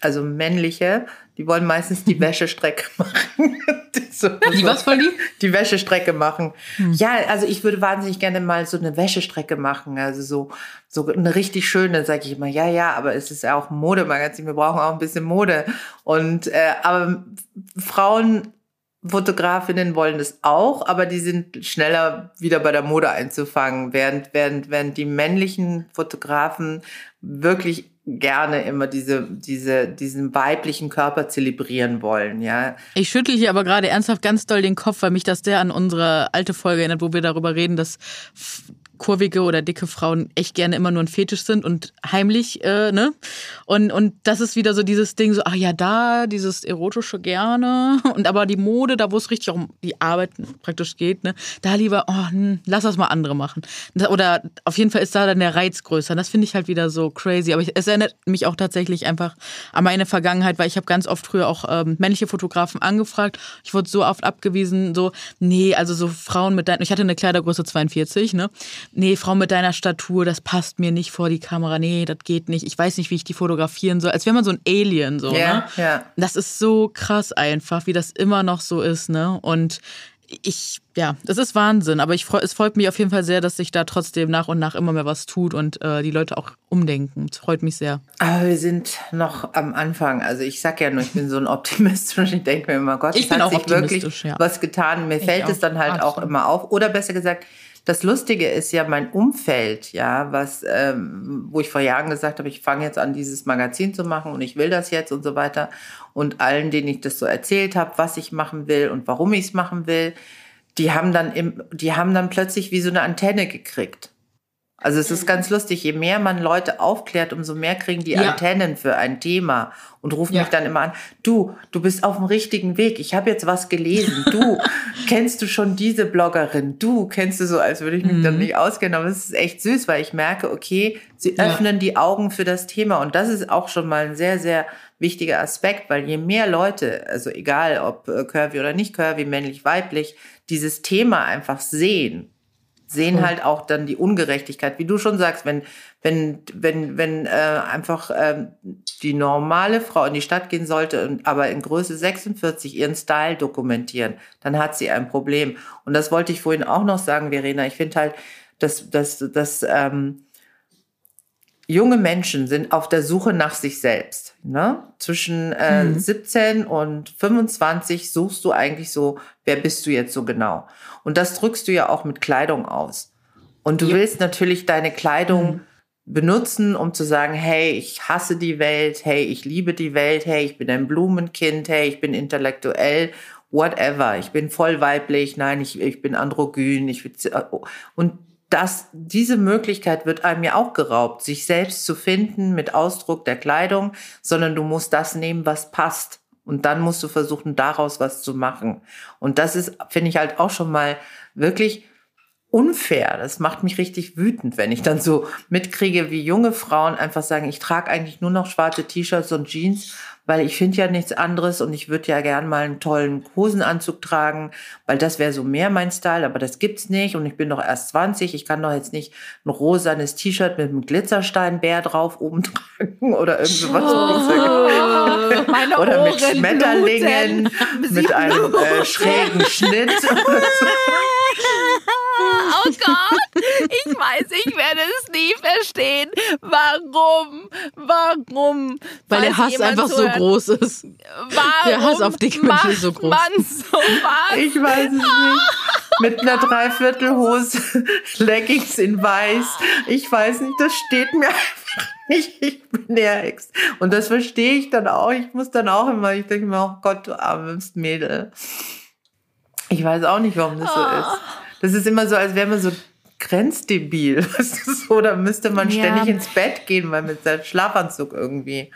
also männliche, die wollen meistens die Wäschestrecke machen. so, die was wollen die? Die Wäschestrecke machen. Hm. Ja, also ich würde wahnsinnig gerne mal so eine Wäschestrecke machen. Also so, so eine richtig schöne, sage ich immer. Ja, ja, aber es ist ja auch ein Modemagazin. Wir brauchen auch ein bisschen Mode. Und äh, aber Frauen Fotografinnen wollen das auch, aber die sind schneller wieder bei der Mode einzufangen, während, während, während die männlichen Fotografen wirklich gerne immer diese, diese, diesen weiblichen Körper zelebrieren wollen, ja. Ich schüttle hier aber gerade ernsthaft ganz doll den Kopf, weil mich das sehr an unsere alte Folge erinnert, wo wir darüber reden, dass kurvige oder dicke Frauen echt gerne immer nur ein Fetisch sind und heimlich, äh, ne? Und, und das ist wieder so dieses Ding, so, ach ja, da, dieses erotische gerne. Und aber die Mode, da wo es richtig um die Arbeit praktisch geht, ne? Da lieber, oh, hm, lass das mal andere machen. Oder auf jeden Fall ist da dann der Reiz größer. Das finde ich halt wieder so crazy. Aber ich, es erinnert mich auch tatsächlich einfach an meine Vergangenheit, weil ich habe ganz oft früher auch ähm, männliche Fotografen angefragt. Ich wurde so oft abgewiesen, so, nee, also so Frauen mit deinen, ich hatte eine Kleidergröße 42, ne? Nee, Frau mit deiner Statur, das passt mir nicht vor die Kamera, nee, das geht nicht, ich weiß nicht, wie ich die fotografieren soll. Als wäre man so ein Alien, so, ja, ne? Ja. Das ist so krass einfach, wie das immer noch so ist, ne? Und ich, ja, das ist Wahnsinn, aber ich, es freut mich auf jeden Fall sehr, dass sich da trotzdem nach und nach immer mehr was tut und äh, die Leute auch umdenken. Es freut mich sehr. Aber wir sind noch am Anfang. Also ich sag ja nur, ich bin so ein Optimist und ich denke mir immer, Gott, ich bin hat auch sich wirklich ja. was getan. Mir ich fällt auch. es dann halt Absolut. auch immer auf. Oder besser gesagt, das Lustige ist ja mein Umfeld, ja, was, ähm, wo ich vor Jahren gesagt habe, ich fange jetzt an, dieses Magazin zu machen und ich will das jetzt und so weiter. Und allen, denen ich das so erzählt habe, was ich machen will und warum ich es machen will, die haben dann im, die haben dann plötzlich wie so eine Antenne gekriegt. Also es ist mhm. ganz lustig, je mehr man Leute aufklärt, umso mehr kriegen die ja. Antennen für ein Thema und rufen ja. mich dann immer an, du, du bist auf dem richtigen Weg, ich habe jetzt was gelesen, du, kennst du schon diese Bloggerin, du, kennst du so, als würde ich mich mhm. dann nicht auskennen, aber es ist echt süß, weil ich merke, okay, sie ja. öffnen die Augen für das Thema und das ist auch schon mal ein sehr, sehr wichtiger Aspekt, weil je mehr Leute, also egal ob äh, curvy oder nicht curvy, männlich, weiblich, dieses Thema einfach sehen, sehen mhm. halt auch dann die Ungerechtigkeit, wie du schon sagst, wenn wenn wenn wenn äh, einfach äh, die normale Frau in die Stadt gehen sollte und aber in Größe 46 ihren Style dokumentieren, dann hat sie ein Problem. Und das wollte ich vorhin auch noch sagen, Verena. Ich finde halt, dass dass dass ähm, junge Menschen sind auf der Suche nach sich selbst. Ne? Zwischen äh, mhm. 17 und 25 suchst du eigentlich so, wer bist du jetzt so genau? Und das drückst du ja auch mit Kleidung aus. Und du ja. willst natürlich deine Kleidung mhm. benutzen, um zu sagen, hey, ich hasse die Welt, hey, ich liebe die Welt, hey, ich bin ein Blumenkind, hey, ich bin intellektuell, whatever, ich bin voll weiblich, nein, ich, ich bin androgyn, ich und das, diese Möglichkeit wird einem ja auch geraubt, sich selbst zu finden mit Ausdruck der Kleidung, sondern du musst das nehmen, was passt. Und dann musst du versuchen, daraus was zu machen. Und das ist, finde ich halt auch schon mal wirklich unfair. Das macht mich richtig wütend, wenn ich dann so mitkriege, wie junge Frauen einfach sagen, ich trage eigentlich nur noch schwarze T-Shirts und Jeans weil ich finde ja nichts anderes und ich würde ja gern mal einen tollen Hosenanzug tragen, weil das wäre so mehr mein Style, aber das gibt's nicht und ich bin doch erst 20, ich kann doch jetzt nicht ein rosanes T-Shirt mit einem Glitzersteinbär drauf oben tragen oder irgendwas. Oh, meine oder mit Schmetterlingen, mit einem äh, schrägen Schnitt. Oh Gott, ich weiß, ich werde es nie verstehen. Warum? Warum? Weil der Hass einfach so groß ist. Warum der Hass auf dich Menschen so groß. Man so was? Ich weiß es nicht. Mit einer Dreiviertelhose, Leggings in weiß. Ich weiß nicht, das steht mir einfach nicht. Ich bin der Ex. Und das verstehe ich dann auch. Ich muss dann auch immer, ich denke mir, oh Gott, du armes Mädel. Ich weiß auch nicht, warum das so ist. Das ist immer so, als wäre man so grenzdebil. so, da müsste man ja. ständig ins Bett gehen, weil mit seinem Schlafanzug irgendwie.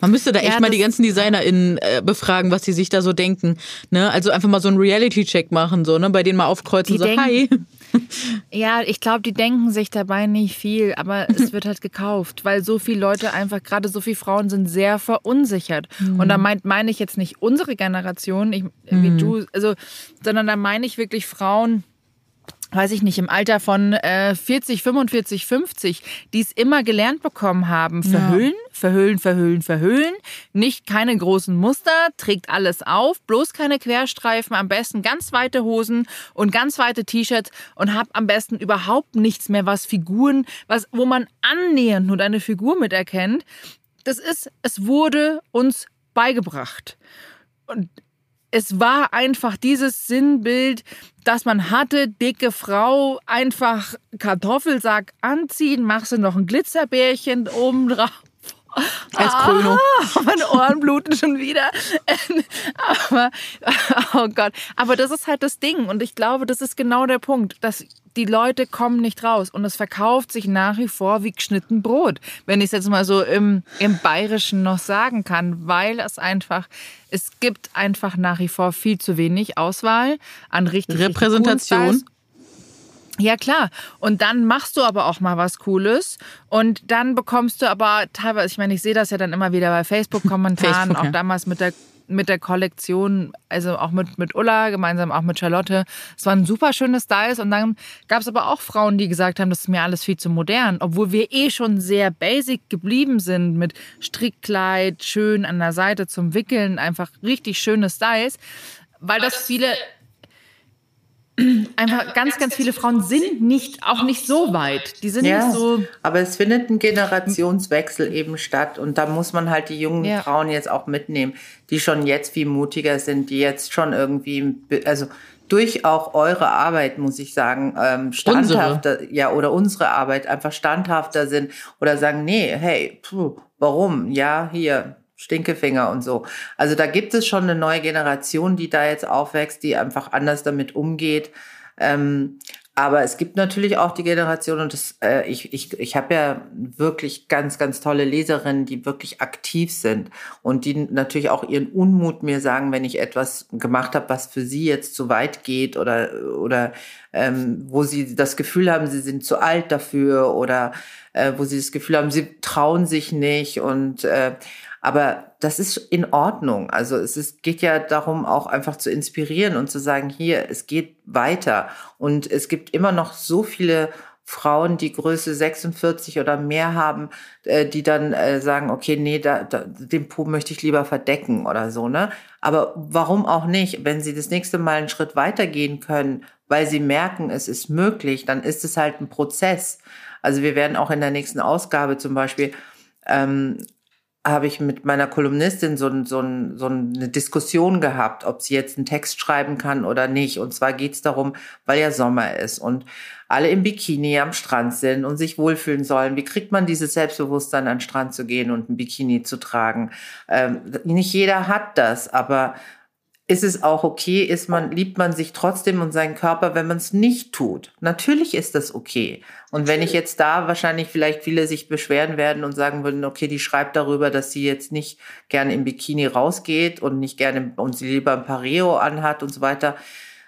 Man müsste da echt ja, mal die ganzen DesignerInnen äh, befragen, was sie sich da so denken. Ne? Also einfach mal so einen Reality-Check machen, so, ne? bei denen mal aufkreuzen, die so, denken, hi. Ja, ich glaube, die denken sich dabei nicht viel, aber es wird halt gekauft, weil so viele Leute einfach, gerade so viele Frauen sind sehr verunsichert. Mhm. Und da meine mein ich jetzt nicht unsere Generation, ich, wie mhm. du, also, sondern da meine ich wirklich Frauen, weiß ich nicht, im Alter von äh, 40, 45, 50, die es immer gelernt bekommen haben, verhüllen, ja. verhüllen, verhüllen, verhüllen, nicht keine großen Muster, trägt alles auf, bloß keine Querstreifen, am besten ganz weite Hosen und ganz weite T-Shirts und hab am besten überhaupt nichts mehr, was Figuren, was, wo man annähernd nur deine Figur miterkennt. Das ist, es wurde uns beigebracht. Und es war einfach dieses Sinnbild, das man hatte, dicke Frau, einfach Kartoffelsack anziehen, machst du noch ein Glitzerbärchen oben drauf. Als Krönung. Ah, meine Ohren bluten schon wieder. Aber, oh Gott. Aber das ist halt das Ding. Und ich glaube, das ist genau der Punkt, dass die Leute kommen nicht raus und es verkauft sich nach wie vor wie geschnitten Brot, wenn ich es jetzt mal so im, im Bayerischen noch sagen kann, weil es einfach, es gibt einfach nach wie vor viel zu wenig Auswahl an richtig Repräsentation. Ja, klar. Und dann machst du aber auch mal was Cooles. Und dann bekommst du aber teilweise, ich meine, ich sehe das ja dann immer wieder bei Facebook-Kommentaren, Facebook, auch ja. damals mit der mit der Kollektion, also auch mit, mit Ulla, gemeinsam auch mit Charlotte. Es waren super schöne Styles. Und dann gab es aber auch Frauen, die gesagt haben, das ist mir alles viel zu modern, obwohl wir eh schon sehr basic geblieben sind mit Strickkleid, schön an der Seite zum Wickeln, einfach richtig schöne Styles, weil das viele einfach ganz, ganz viele Frauen sind nicht, auch nicht so weit. Die sind ja, nicht so. Aber es findet ein Generationswechsel eben statt. Und da muss man halt die jungen ja. Frauen jetzt auch mitnehmen, die schon jetzt viel mutiger sind, die jetzt schon irgendwie, also durch auch eure Arbeit, muss ich sagen, ähm, standhafter, unsere. ja, oder unsere Arbeit einfach standhafter sind oder sagen, nee, hey, pfuh, warum? Ja, hier, Stinkefinger und so. Also da gibt es schon eine neue Generation, die da jetzt aufwächst, die einfach anders damit umgeht. Ähm, aber es gibt natürlich auch die Generation, und das, äh, ich, ich, ich habe ja wirklich ganz, ganz tolle Leserinnen, die wirklich aktiv sind und die natürlich auch ihren Unmut mir sagen, wenn ich etwas gemacht habe, was für sie jetzt zu weit geht oder, oder ähm, wo sie das Gefühl haben, sie sind zu alt dafür oder äh, wo sie das Gefühl haben, sie trauen sich nicht und äh, aber das ist in Ordnung. Also es ist, geht ja darum, auch einfach zu inspirieren und zu sagen, hier, es geht weiter. Und es gibt immer noch so viele Frauen, die Größe 46 oder mehr haben, äh, die dann äh, sagen, okay, nee, da, da, den Po möchte ich lieber verdecken oder so, ne? Aber warum auch nicht? Wenn sie das nächste Mal einen Schritt weitergehen können, weil sie merken, es ist möglich, dann ist es halt ein Prozess. Also wir werden auch in der nächsten Ausgabe zum Beispiel ähm, habe ich mit meiner Kolumnistin so, so, so eine Diskussion gehabt, ob sie jetzt einen Text schreiben kann oder nicht. Und zwar geht es darum, weil ja Sommer ist und alle im Bikini am Strand sind und sich wohlfühlen sollen. Wie kriegt man dieses Selbstbewusstsein, an den Strand zu gehen und ein Bikini zu tragen? Ähm, nicht jeder hat das, aber ist es auch okay, ist man, liebt man sich trotzdem und seinen Körper, wenn man es nicht tut. Natürlich ist das okay. Und wenn ich jetzt da wahrscheinlich vielleicht viele sich beschweren werden und sagen würden, okay, die schreibt darüber, dass sie jetzt nicht gerne im Bikini rausgeht und nicht gerne und sie lieber ein Pareo anhat und so weiter,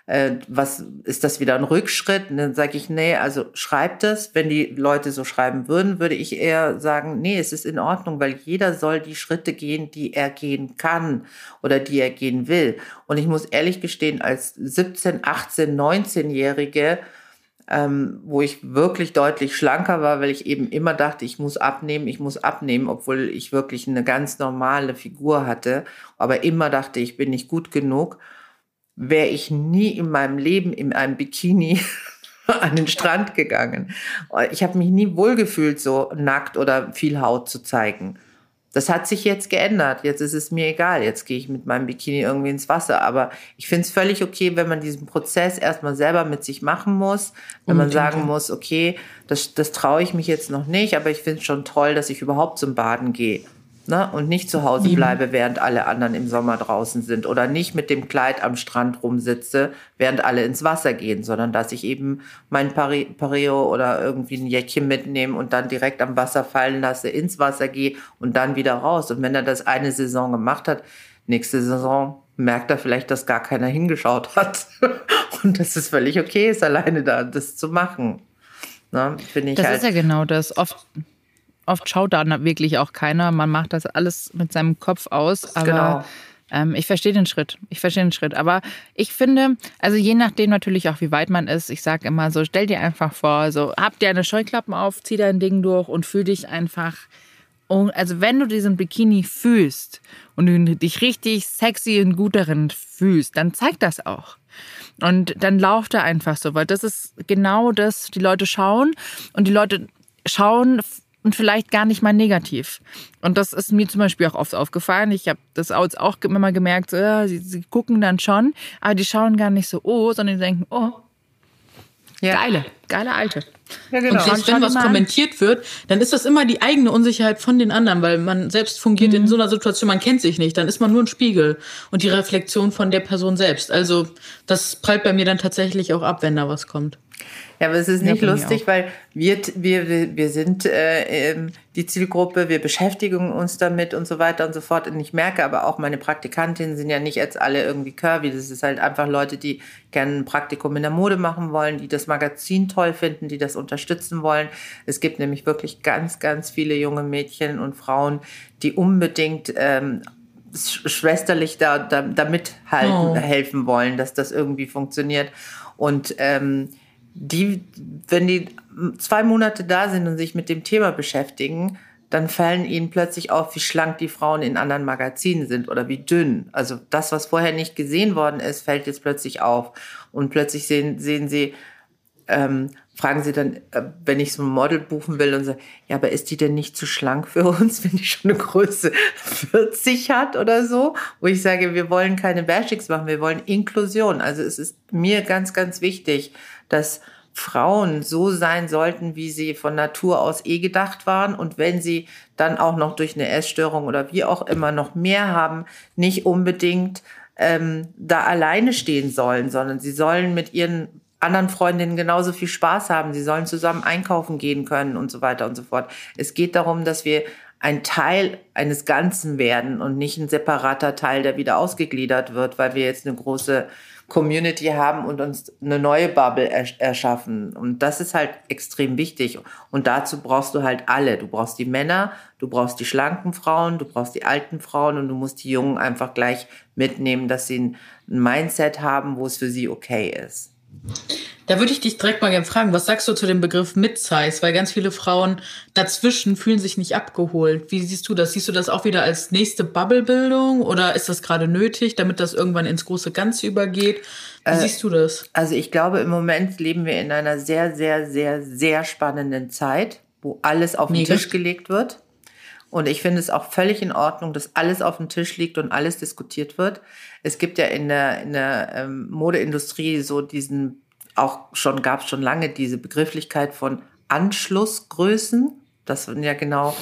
äh, was ist das wieder ein Rückschritt? Und dann sage ich, nee, also schreibt es. Wenn die Leute so schreiben würden, würde ich eher sagen, nee, es ist in Ordnung, weil jeder soll die Schritte gehen, die er gehen kann oder die er gehen will. Und ich muss ehrlich gestehen, als 17, 18, 19-Jährige, ähm, wo ich wirklich deutlich schlanker war, weil ich eben immer dachte, ich muss abnehmen, ich muss abnehmen, obwohl ich wirklich eine ganz normale Figur hatte, aber immer dachte, ich bin nicht gut genug wäre ich nie in meinem Leben in einem Bikini an den Strand gegangen. Ich habe mich nie wohlgefühlt, so nackt oder viel Haut zu zeigen. Das hat sich jetzt geändert. Jetzt ist es mir egal. Jetzt gehe ich mit meinem Bikini irgendwie ins Wasser. Aber ich finde es völlig okay, wenn man diesen Prozess erstmal selber mit sich machen muss. Wenn man sagen muss, okay, das, das traue ich mich jetzt noch nicht, aber ich finde es schon toll, dass ich überhaupt zum Baden gehe ne? und nicht zu Hause bleibe, während alle anderen im Sommer draußen sind oder nicht mit dem Kleid am Strand rumsitze, während alle ins Wasser gehen, sondern dass ich eben mein Pareo oder irgendwie ein Jäckchen mitnehme und dann direkt am Wasser fallen lasse, ins Wasser gehe und dann wieder raus. Und wenn er das eine Saison gemacht hat, nächste Saison merkt er vielleicht, dass gar keiner hingeschaut hat und dass es völlig okay ist, alleine da das zu machen. Ne? ich das halt ist ja genau das. Oft oft schaut da wirklich auch keiner. Man macht das alles mit seinem Kopf aus. Aber genau. Ähm, ich verstehe den Schritt. Ich verstehe den Schritt. Aber ich finde, also je nachdem natürlich auch, wie weit man ist, ich sage immer so, stell dir einfach vor, so, hab dir eine Scheuklappen auf, zieh dein Ding durch und fühl dich einfach. Also wenn du diesen Bikini fühlst und du dich richtig sexy und gut darin fühlst, dann zeig das auch. Und dann lauft er einfach so, weil das ist genau das, die Leute schauen und die Leute schauen und vielleicht gar nicht mal negativ. Und das ist mir zum Beispiel auch oft aufgefallen. Ich habe das auch immer gemerkt, so, ja, sie, sie, gucken dann schon, aber die schauen gar nicht so, oh, sondern die denken, oh, ja. geile, geile Alte. Ja, genau. Und selbst wenn was kommentiert wird, dann ist das immer die eigene Unsicherheit von den anderen, weil man selbst fungiert mhm. in so einer Situation, man kennt sich nicht, dann ist man nur ein Spiegel und die Reflexion von der Person selbst. Also das prallt bei mir dann tatsächlich auch ab, wenn da was kommt. Ja, aber es ist nicht ja, lustig, weil wir, wir, wir sind äh, ähm, die Zielgruppe, wir beschäftigen uns damit und so weiter und so fort. Und ich merke aber auch, meine Praktikantinnen sind ja nicht jetzt alle irgendwie curvy. Das ist halt einfach Leute, die gerne ein Praktikum in der Mode machen wollen, die das Magazin toll finden, die das unterstützen wollen. Es gibt nämlich wirklich ganz, ganz viele junge Mädchen und Frauen, die unbedingt ähm, schwesterlich da, da, da mithalten, oh. helfen wollen, dass das irgendwie funktioniert. Und ähm, die, wenn die zwei Monate da sind und sich mit dem Thema beschäftigen, dann fallen ihnen plötzlich auf, wie schlank die Frauen in anderen Magazinen sind oder wie dünn. Also das, was vorher nicht gesehen worden ist, fällt jetzt plötzlich auf. Und plötzlich sehen, sehen sie, ähm, fragen sie dann, äh, wenn ich so ein Model buchen will und sagen, ja, aber ist die denn nicht zu schlank für uns, wenn die schon eine Größe 40 hat oder so? Wo ich sage, wir wollen keine Bashings machen, wir wollen Inklusion. Also es ist mir ganz, ganz wichtig, dass Frauen so sein sollten, wie sie von Natur aus eh gedacht waren. Und wenn sie dann auch noch durch eine Essstörung oder wie auch immer noch mehr haben, nicht unbedingt ähm, da alleine stehen sollen, sondern sie sollen mit ihren anderen Freundinnen genauso viel Spaß haben. Sie sollen zusammen einkaufen gehen können und so weiter und so fort. Es geht darum, dass wir ein Teil eines Ganzen werden und nicht ein separater Teil, der wieder ausgegliedert wird, weil wir jetzt eine große Community haben und uns eine neue Bubble erschaffen. Und das ist halt extrem wichtig. Und dazu brauchst du halt alle. Du brauchst die Männer, du brauchst die schlanken Frauen, du brauchst die alten Frauen und du musst die Jungen einfach gleich mitnehmen, dass sie ein Mindset haben, wo es für sie okay ist. Da würde ich dich direkt mal gerne fragen, was sagst du zu dem Begriff Mid-Size? Weil ganz viele Frauen dazwischen fühlen sich nicht abgeholt. Wie siehst du das? Siehst du das auch wieder als nächste Bubble-Bildung oder ist das gerade nötig, damit das irgendwann ins große Ganze übergeht? Wie äh, siehst du das? Also ich glaube, im Moment leben wir in einer sehr, sehr, sehr, sehr spannenden Zeit, wo alles auf den Mega. Tisch gelegt wird. Und ich finde es auch völlig in Ordnung, dass alles auf dem Tisch liegt und alles diskutiert wird. Es gibt ja in der, in der ähm, Modeindustrie so diesen auch schon gab es schon lange diese Begrifflichkeit von Anschlussgrößen. Das sind ja genau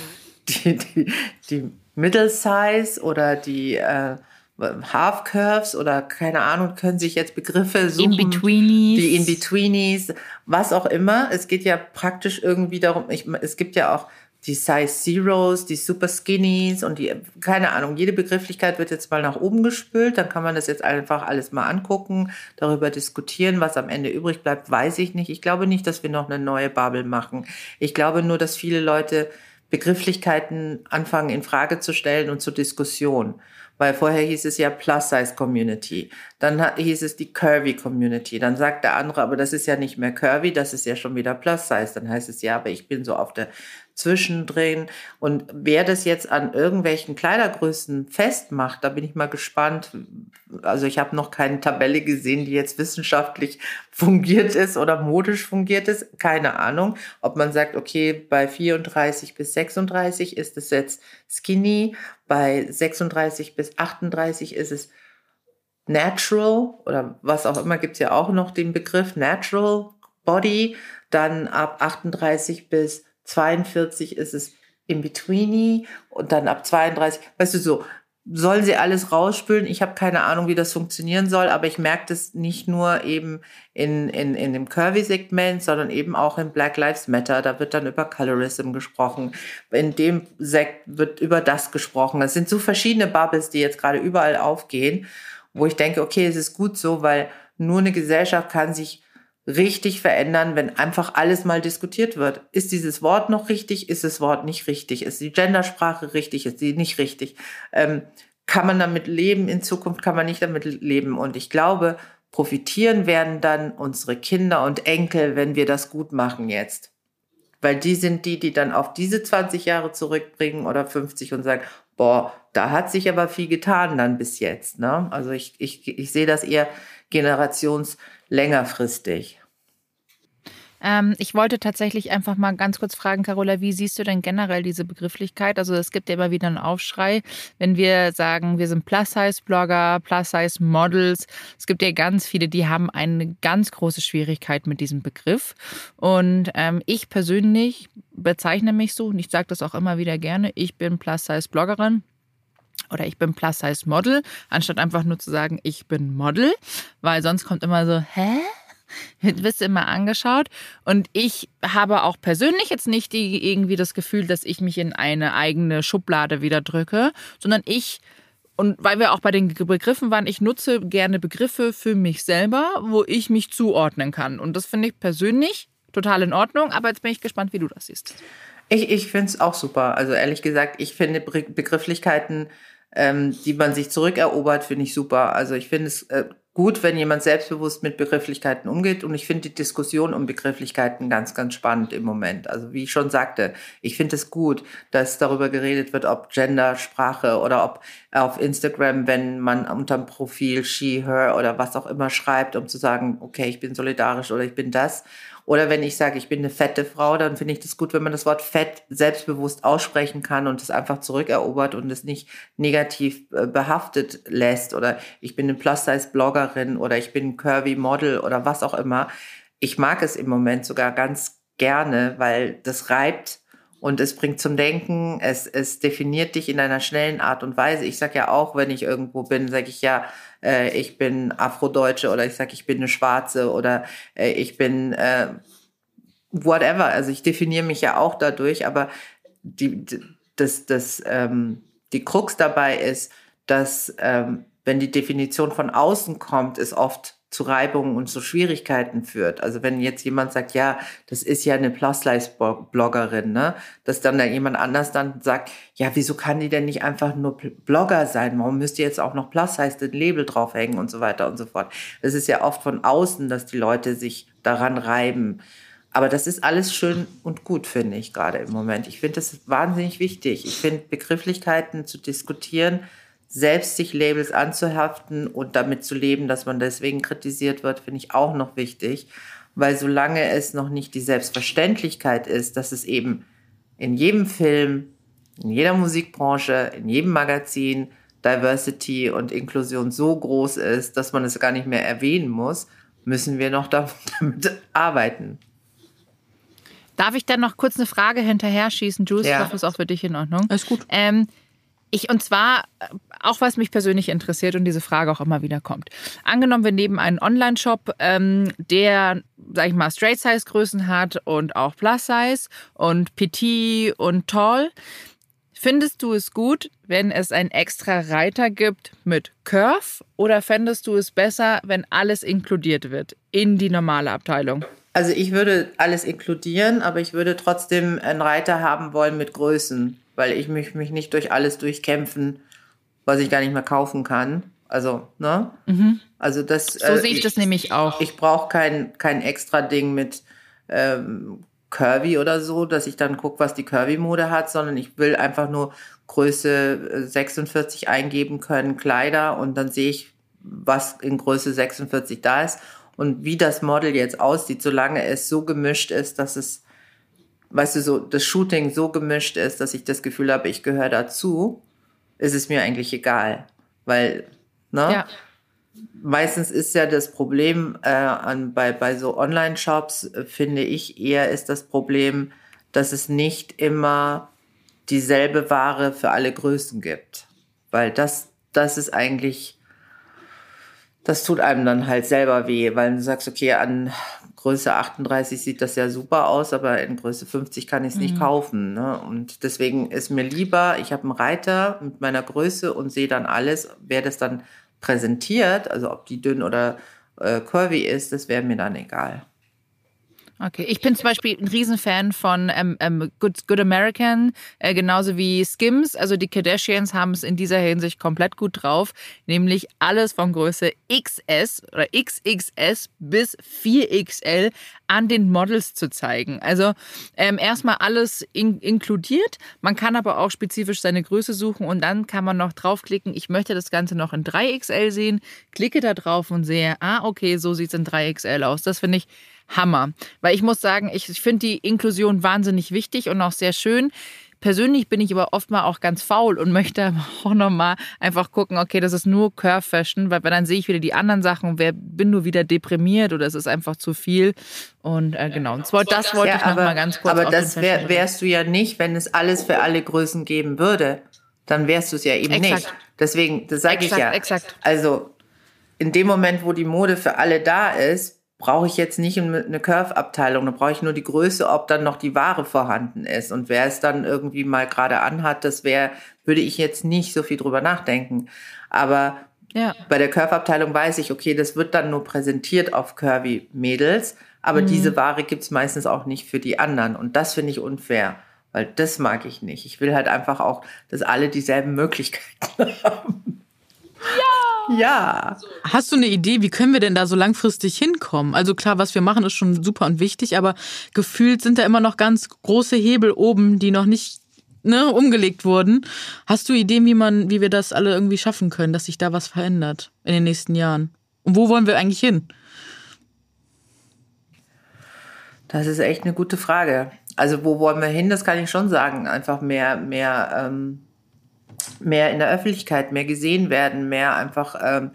die, die, die Middle Size oder die äh, Half Curves oder keine Ahnung, können sich jetzt Begriffe suchen. In-Betweenies. Die In-Betweenies, was auch immer. Es geht ja praktisch irgendwie darum, ich, es gibt ja auch die Size Zeros, die Super Skinnies und die, keine Ahnung, jede Begrifflichkeit wird jetzt mal nach oben gespült. Dann kann man das jetzt einfach alles mal angucken, darüber diskutieren. Was am Ende übrig bleibt, weiß ich nicht. Ich glaube nicht, dass wir noch eine neue Bubble machen. Ich glaube nur, dass viele Leute Begrifflichkeiten anfangen in Frage zu stellen und zur Diskussion. Weil vorher hieß es ja Plus-Size-Community. Dann hieß es die Curvy-Community. Dann sagt der andere, aber das ist ja nicht mehr Curvy, das ist ja schon wieder Plus-Size. Dann heißt es ja, aber ich bin so auf der zwischendrin. Und wer das jetzt an irgendwelchen Kleidergrößen festmacht, da bin ich mal gespannt. Also ich habe noch keine Tabelle gesehen, die jetzt wissenschaftlich fungiert ist oder modisch fungiert ist. Keine Ahnung, ob man sagt, okay, bei 34 bis 36 ist es jetzt skinny, bei 36 bis 38 ist es natural oder was auch immer, gibt es ja auch noch den Begriff natural body. Dann ab 38 bis 42 ist es in betweeny und dann ab 32, weißt du so, sollen sie alles rausspülen? Ich habe keine Ahnung, wie das funktionieren soll, aber ich merke das nicht nur eben in, in, in dem Curvy-Segment, sondern eben auch in Black Lives Matter. Da wird dann über Colorism gesprochen. In dem Sekt wird über das gesprochen. Das sind so verschiedene Bubbles, die jetzt gerade überall aufgehen, wo ich denke, okay, es ist gut so, weil nur eine Gesellschaft kann sich richtig verändern, wenn einfach alles mal diskutiert wird. Ist dieses Wort noch richtig? Ist das Wort nicht richtig? Ist die Gendersprache richtig? Ist sie nicht richtig? Ähm, kann man damit leben, in Zukunft kann man nicht damit leben. Und ich glaube, profitieren werden dann unsere Kinder und Enkel, wenn wir das gut machen jetzt. Weil die sind die, die dann auf diese 20 Jahre zurückbringen oder 50 und sagen, boah, da hat sich aber viel getan dann bis jetzt. Ne? Also ich, ich, ich sehe das eher generationslängerfristig. Ähm, ich wollte tatsächlich einfach mal ganz kurz fragen, Carola, wie siehst du denn generell diese Begrifflichkeit? Also es gibt ja immer wieder einen Aufschrei, wenn wir sagen, wir sind Plus-Size-Blogger, Plus-Size-Models. Es gibt ja ganz viele, die haben eine ganz große Schwierigkeit mit diesem Begriff. Und ähm, ich persönlich bezeichne mich so, und ich sage das auch immer wieder gerne, ich bin Plus-Size-Bloggerin oder ich bin Plus-Size-Model, anstatt einfach nur zu sagen, ich bin Model, weil sonst kommt immer so, hä? wirst du immer angeschaut. Und ich habe auch persönlich jetzt nicht die, irgendwie das Gefühl, dass ich mich in eine eigene Schublade wieder drücke, sondern ich und weil wir auch bei den Begriffen waren, ich nutze gerne Begriffe für mich selber, wo ich mich zuordnen kann. Und das finde ich persönlich total in Ordnung. Aber jetzt bin ich gespannt, wie du das siehst. Ich, ich finde es auch super. Also ehrlich gesagt, ich finde Begrifflichkeiten, ähm, die man sich zurückerobert, finde ich super. Also ich finde es äh, gut, wenn jemand selbstbewusst mit Begrifflichkeiten umgeht. Und ich finde die Diskussion um Begrifflichkeiten ganz, ganz spannend im Moment. Also wie ich schon sagte, ich finde es gut, dass darüber geredet wird, ob Gender, Sprache oder ob auf Instagram, wenn man unterm Profil she, her oder was auch immer schreibt, um zu sagen, okay, ich bin solidarisch oder ich bin das. Oder wenn ich sage, ich bin eine fette Frau, dann finde ich das gut, wenn man das Wort fett selbstbewusst aussprechen kann und es einfach zurückerobert und es nicht negativ äh, behaftet lässt. Oder ich bin eine Plus-Size-Bloggerin oder ich bin ein Curvy-Model oder was auch immer. Ich mag es im Moment sogar ganz gerne, weil das reibt und es bringt zum Denken, es, es definiert dich in einer schnellen Art und Weise. Ich sage ja auch, wenn ich irgendwo bin, sage ich ja, äh, ich bin Afrodeutsche oder ich sage, ich bin eine Schwarze oder äh, ich bin äh, whatever. Also ich definiere mich ja auch dadurch, aber die, das, das, ähm, die Krux dabei ist, dass ähm, wenn die Definition von außen kommt, ist oft zu Reibungen und zu Schwierigkeiten führt. Also wenn jetzt jemand sagt, ja, das ist ja eine Plus-Size-Bloggerin, ne, dass dann da jemand anders dann sagt, ja, wieso kann die denn nicht einfach nur Blogger sein? Warum müsst ihr jetzt auch noch Plus-Size den Label draufhängen und so weiter und so fort? Es ist ja oft von außen, dass die Leute sich daran reiben. Aber das ist alles schön und gut, finde ich gerade im Moment. Ich finde das wahnsinnig wichtig. Ich finde Begrifflichkeiten zu diskutieren, selbst sich Labels anzuhaften und damit zu leben, dass man deswegen kritisiert wird, finde ich auch noch wichtig. Weil solange es noch nicht die Selbstverständlichkeit ist, dass es eben in jedem Film, in jeder Musikbranche, in jedem Magazin Diversity und Inklusion so groß ist, dass man es gar nicht mehr erwähnen muss, müssen wir noch damit arbeiten. Darf ich dann noch kurz eine Frage hinterher schießen, Jules? Ja. Ich hoffe, es ist auch für dich in Ordnung. Alles gut. Ähm, ich, und zwar, äh, auch was mich persönlich interessiert und diese Frage auch immer wieder kommt. Angenommen, wir nehmen einen Online-Shop, ähm, der, sag ich mal, Straight-Size-Größen hat und auch Plus-Size und Petit und Tall. Findest du es gut, wenn es einen extra Reiter gibt mit Curve oder fändest du es besser, wenn alles inkludiert wird in die normale Abteilung? Also ich würde alles inkludieren, aber ich würde trotzdem einen Reiter haben wollen mit Größen weil ich mich, mich nicht durch alles durchkämpfen, was ich gar nicht mehr kaufen kann. Also, ne? Mhm. Also das. So äh, sehe ich, ich, das nämlich auch. Ich brauche kein, kein extra Ding mit ähm, Curvy oder so, dass ich dann gucke, was die Curvy-Mode hat, sondern ich will einfach nur Größe 46 äh, eingeben können, Kleider, und dann sehe ich, was in Größe 46 da ist und wie das Model jetzt aussieht, solange es so gemischt ist, dass es weißt du, so das Shooting so gemischt ist, dass ich das Gefühl habe, ich gehöre dazu, ist es mir eigentlich egal. Weil, ne? Ja. Meistens ist ja das Problem äh, an, bei, bei so Online-Shops, äh, finde ich, eher ist das Problem, dass es nicht immer dieselbe Ware für alle Größen gibt. Weil das, das ist eigentlich, das tut einem dann halt selber weh, weil du sagst, okay, an Größe 38 sieht das ja super aus, aber in Größe 50 kann ich es nicht mhm. kaufen. Ne? Und deswegen ist mir lieber, ich habe einen Reiter mit meiner Größe und sehe dann alles. Wer das dann präsentiert, also ob die dünn oder äh, curvy ist, das wäre mir dann egal. Okay, ich bin zum Beispiel ein Riesenfan von ähm, ähm, Good, Good American, äh, genauso wie Skims. Also die Kardashians haben es in dieser Hinsicht komplett gut drauf, nämlich alles von Größe XS oder XXS bis 4XL an den Models zu zeigen. Also ähm, erstmal alles in, inkludiert. Man kann aber auch spezifisch seine Größe suchen und dann kann man noch draufklicken, ich möchte das Ganze noch in 3XL sehen, klicke da drauf und sehe, ah, okay, so sieht es in 3XL aus. Das finde ich Hammer. Weil ich muss sagen, ich, ich finde die Inklusion wahnsinnig wichtig und auch sehr schön. Persönlich bin ich aber oft mal auch ganz faul und möchte auch nochmal einfach gucken, okay, das ist nur Curve Fashion, weil, weil dann sehe ich wieder die anderen Sachen und wer, bin nur wieder deprimiert oder es ist einfach zu viel. Und äh, genau, und zwar, das wollte ja, ich nochmal ganz kurz Aber das wär, wärst du ja nicht, wenn es alles für alle Größen geben würde. Dann wärst du es ja eben exakt. nicht. Deswegen, das sage ich ja. Exakt. Also in dem Moment, wo die Mode für alle da ist, brauche ich jetzt nicht eine Curve-Abteilung, da brauche ich nur die Größe, ob dann noch die Ware vorhanden ist. Und wer es dann irgendwie mal gerade anhat, das wäre, würde ich jetzt nicht so viel drüber nachdenken. Aber ja. bei der Curve-Abteilung weiß ich, okay, das wird dann nur präsentiert auf Curvy-Mädels, aber mhm. diese Ware gibt's meistens auch nicht für die anderen. Und das finde ich unfair, weil das mag ich nicht. Ich will halt einfach auch, dass alle dieselben Möglichkeiten haben. Ja. Ja. Hast du eine Idee, wie können wir denn da so langfristig hinkommen? Also klar, was wir machen, ist schon super und wichtig, aber gefühlt sind da immer noch ganz große Hebel oben, die noch nicht ne, umgelegt wurden. Hast du Ideen, wie man, wie wir das alle irgendwie schaffen können, dass sich da was verändert in den nächsten Jahren? Und wo wollen wir eigentlich hin? Das ist echt eine gute Frage. Also wo wollen wir hin? Das kann ich schon sagen. Einfach mehr, mehr ähm, mehr in der Öffentlichkeit, mehr gesehen werden, mehr einfach ähm,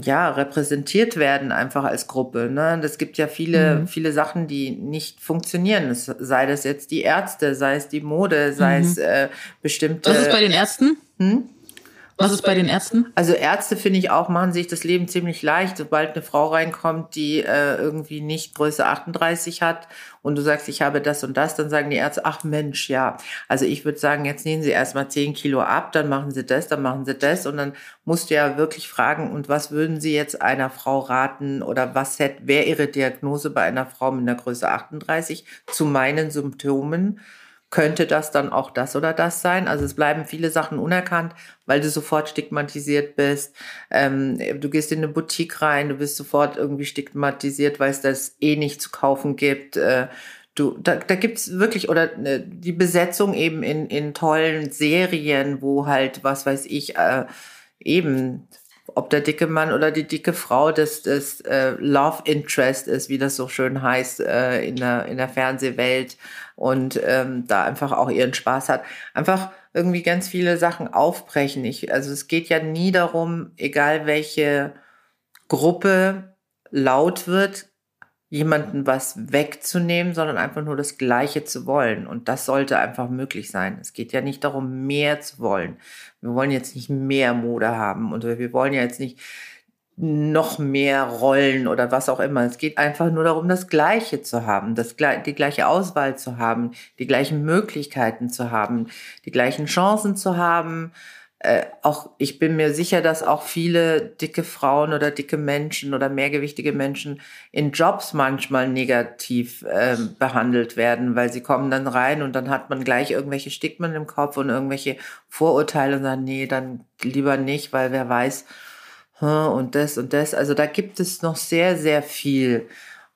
ja repräsentiert werden einfach als Gruppe. Ne? Das gibt ja viele mhm. viele Sachen, die nicht funktionieren. sei das jetzt die Ärzte, sei es die Mode, sei mhm. es äh, bestimmte. Was ist bei den Ärzten? Hm? Was ist bei den Ärzten? Also Ärzte finde ich auch machen sich das Leben ziemlich leicht, sobald eine Frau reinkommt, die äh, irgendwie nicht Größe 38 hat und du sagst, ich habe das und das, dann sagen die Ärzte, ach Mensch, ja. Also ich würde sagen, jetzt nehmen Sie erstmal 10 Kilo ab, dann machen Sie das, dann machen Sie das und dann musst du ja wirklich fragen, und was würden Sie jetzt einer Frau raten oder was wäre Ihre Diagnose bei einer Frau mit einer Größe 38 zu meinen Symptomen? Könnte das dann auch das oder das sein. Also es bleiben viele Sachen unerkannt, weil du sofort stigmatisiert bist. Ähm, du gehst in eine Boutique rein, du bist sofort irgendwie stigmatisiert, weil es das eh nicht zu kaufen gibt. Äh, du, da, da gibt's wirklich, oder äh, die Besetzung eben in, in tollen Serien, wo halt, was weiß ich, äh, eben ob der dicke Mann oder die dicke Frau das, das äh, Love Interest ist, wie das so schön heißt äh, in, der, in der Fernsehwelt und ähm, da einfach auch ihren Spaß hat. Einfach irgendwie ganz viele Sachen aufbrechen. Ich, also es geht ja nie darum, egal welche Gruppe laut wird, jemanden was wegzunehmen, sondern einfach nur das Gleiche zu wollen. Und das sollte einfach möglich sein. Es geht ja nicht darum, mehr zu wollen. Wir wollen jetzt nicht mehr Mode haben und wir wollen ja jetzt nicht noch mehr Rollen oder was auch immer. Es geht einfach nur darum, das Gleiche zu haben, das, die gleiche Auswahl zu haben, die gleichen Möglichkeiten zu haben, die gleichen Chancen zu haben, äh, auch ich bin mir sicher, dass auch viele dicke Frauen oder dicke Menschen oder mehrgewichtige Menschen in Jobs manchmal negativ äh, behandelt werden, weil sie kommen dann rein und dann hat man gleich irgendwelche Stigmen im Kopf und irgendwelche Vorurteile und dann, nee, dann lieber nicht, weil wer weiß, und das und das. Also da gibt es noch sehr, sehr viel,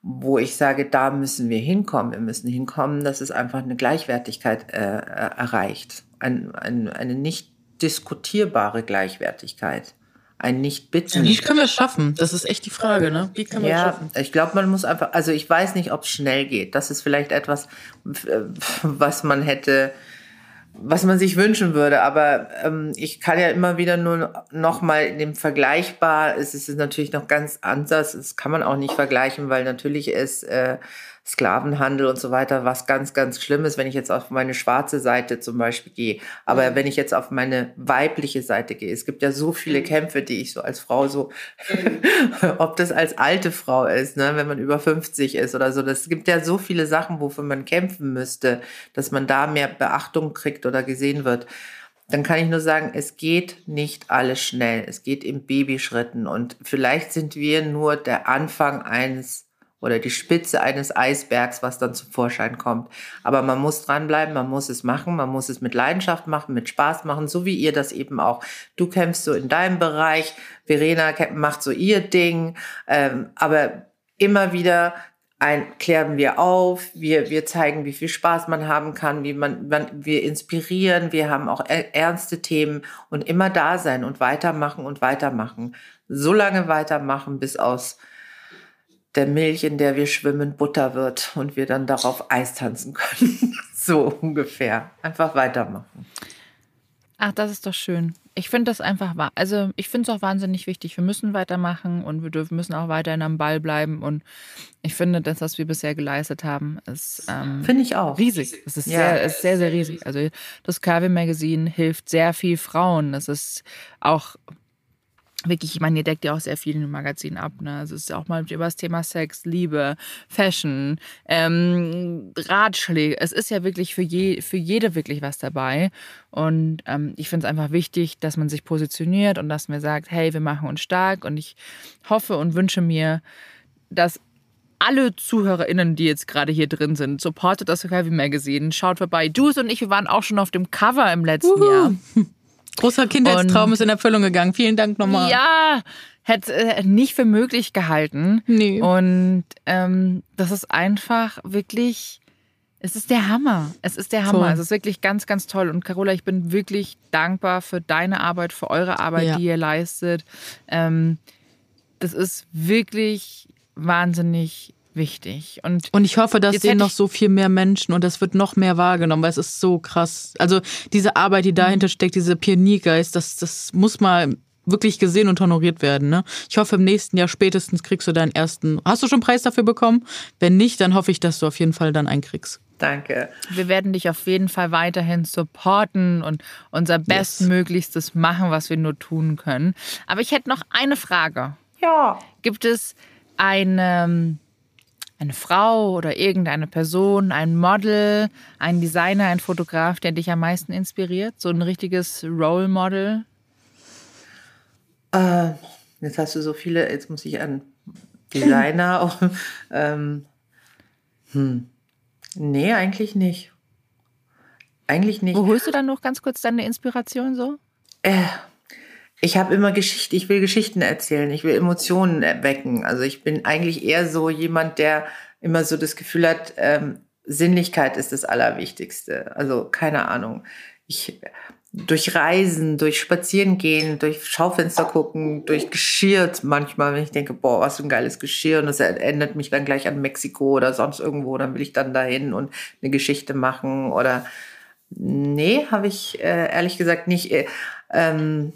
wo ich sage, da müssen wir hinkommen. Wir müssen hinkommen, dass es einfach eine Gleichwertigkeit äh, erreicht. Ein, ein, eine nicht diskutierbare Gleichwertigkeit. Ein nicht bitten. Wie können wir es schaffen? Das ist echt die Frage, ne? Wie können wir ja, es schaffen? Ich glaube, man muss einfach, also ich weiß nicht, ob es schnell geht. Das ist vielleicht etwas, was man hätte, was man sich wünschen würde. Aber ähm, ich kann ja immer wieder nur noch mal in dem vergleichbar, es ist natürlich noch ganz anders. Das kann man auch nicht vergleichen, weil natürlich ist äh, Sklavenhandel und so weiter, was ganz, ganz schlimm ist, wenn ich jetzt auf meine schwarze Seite zum Beispiel gehe. Aber mhm. wenn ich jetzt auf meine weibliche Seite gehe, es gibt ja so viele mhm. Kämpfe, die ich so als Frau so, mhm. ob das als alte Frau ist, ne, wenn man über 50 ist oder so, das gibt ja so viele Sachen, wofür man kämpfen müsste, dass man da mehr Beachtung kriegt oder gesehen wird dann kann ich nur sagen, es geht nicht alles schnell. Es geht in Babyschritten und vielleicht sind wir nur der Anfang eines oder die Spitze eines Eisbergs, was dann zum Vorschein kommt. Aber man muss dranbleiben, man muss es machen, man muss es mit Leidenschaft machen, mit Spaß machen, so wie ihr das eben auch. Du kämpfst so in deinem Bereich, Verena macht so ihr Ding, ähm, aber immer wieder ein, klären wir auf, wir, wir zeigen, wie viel Spaß man haben kann, wie man, man, wir inspirieren, wir haben auch ernste Themen und immer da sein und weitermachen und weitermachen. So lange weitermachen, bis aus der Milch, in der wir schwimmen, Butter wird und wir dann darauf Eis tanzen können. so ungefähr. Einfach weitermachen. Ach, das ist doch schön. Ich finde das einfach, also ich finde es auch wahnsinnig wichtig. Wir müssen weitermachen und wir dürfen, müssen auch weiterhin am Ball bleiben. Und ich finde, das, was wir bisher geleistet haben, ist ähm, finde ich auch riesig. Es ist ja. sehr, ist sehr, sehr riesig. Also das Curvy Magazine hilft sehr viel Frauen. Es ist auch wirklich, ich meine, ihr deckt ja auch sehr viel in dem Magazin ab. Ne? Also es ist auch mal über das Thema Sex, Liebe, Fashion, ähm, Ratschläge. Es ist ja wirklich für, je, für jede wirklich was dabei. Und ähm, ich finde es einfach wichtig, dass man sich positioniert und dass man sagt, hey, wir machen uns stark. Und ich hoffe und wünsche mir, dass alle ZuhörerInnen, die jetzt gerade hier drin sind, supportet das Heavy Magazine, schaut vorbei. Du und ich, wir waren auch schon auf dem Cover im letzten Uhu. Jahr. Großer Kindheitstraum und, ist in Erfüllung gegangen. Vielen Dank nochmal. Ja, hätte äh, nicht für möglich gehalten. Nee. Und ähm, das ist einfach wirklich, es ist der Hammer. Es ist der Hammer. Voll. Es ist wirklich ganz, ganz toll. Und Carola, ich bin wirklich dankbar für deine Arbeit, für eure Arbeit, ja. die ihr leistet. Ähm, das ist wirklich wahnsinnig wichtig. Und, und ich hoffe, dass sehen noch so viel mehr Menschen und das wird noch mehr wahrgenommen, weil es ist so krass. Also diese Arbeit, die dahinter steckt, dieser Pioniergeist, das, das muss mal wirklich gesehen und honoriert werden. Ne? Ich hoffe, im nächsten Jahr spätestens kriegst du deinen ersten. Hast du schon einen Preis dafür bekommen? Wenn nicht, dann hoffe ich, dass du auf jeden Fall dann einen kriegst. Danke. Wir werden dich auf jeden Fall weiterhin supporten und unser Bestmöglichstes machen, was wir nur tun können. Aber ich hätte noch eine Frage. Ja. Gibt es eine eine Frau oder irgendeine Person, ein Model, ein Designer, ein Fotograf, der dich am meisten inspiriert? So ein richtiges Role Model? Äh, jetzt hast du so viele, jetzt muss ich an Designer auch. Ähm, hm. Nee, eigentlich nicht. Eigentlich nicht. Wo holst du dann noch ganz kurz deine Inspiration so? Äh, ich habe immer Geschichte, ich will Geschichten erzählen, ich will Emotionen erwecken. Also ich bin eigentlich eher so jemand, der immer so das Gefühl hat, ähm, Sinnlichkeit ist das Allerwichtigste. Also keine Ahnung. Ich durch Reisen, durch Spazierengehen, durch Schaufenster gucken, durch Geschirr manchmal, wenn ich denke, boah, was für ein geiles Geschirr und das erinnert mich dann gleich an Mexiko oder sonst irgendwo, dann will ich dann dahin und eine Geschichte machen oder nee, habe ich äh, ehrlich gesagt nicht. Äh, ähm,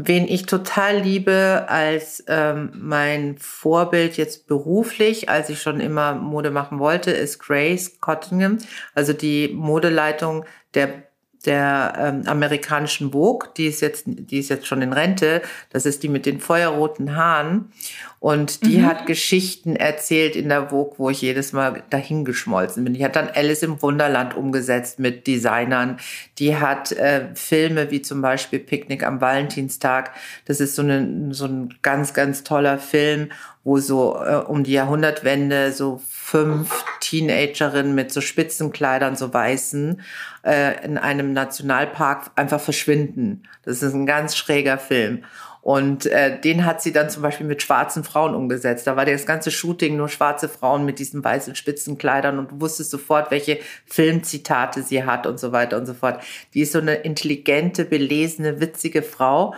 Wen ich total liebe als ähm, mein Vorbild jetzt beruflich, als ich schon immer Mode machen wollte, ist Grace Cottingham, also die Modeleitung der der ähm, amerikanischen Vogue, die ist jetzt, die ist jetzt schon in Rente. Das ist die mit den feuerroten Haaren. Und die mhm. hat Geschichten erzählt in der Vogue, wo ich jedes Mal dahingeschmolzen bin. Die hat dann Alice im Wunderland umgesetzt mit Designern. Die hat äh, Filme wie zum Beispiel Picknick am Valentinstag. Das ist so, eine, so ein ganz, ganz toller Film, wo so äh, um die Jahrhundertwende so fünf Teenagerinnen mit so Spitzenkleidern, so weißen, äh, in einem Nationalpark einfach verschwinden. Das ist ein ganz schräger Film. Und äh, den hat sie dann zum Beispiel mit schwarzen Frauen umgesetzt. Da war das ganze Shooting nur schwarze Frauen mit diesen weißen Spitzenkleidern und du wusstest sofort, welche Filmzitate sie hat und so weiter und so fort. Die ist so eine intelligente, belesene, witzige Frau,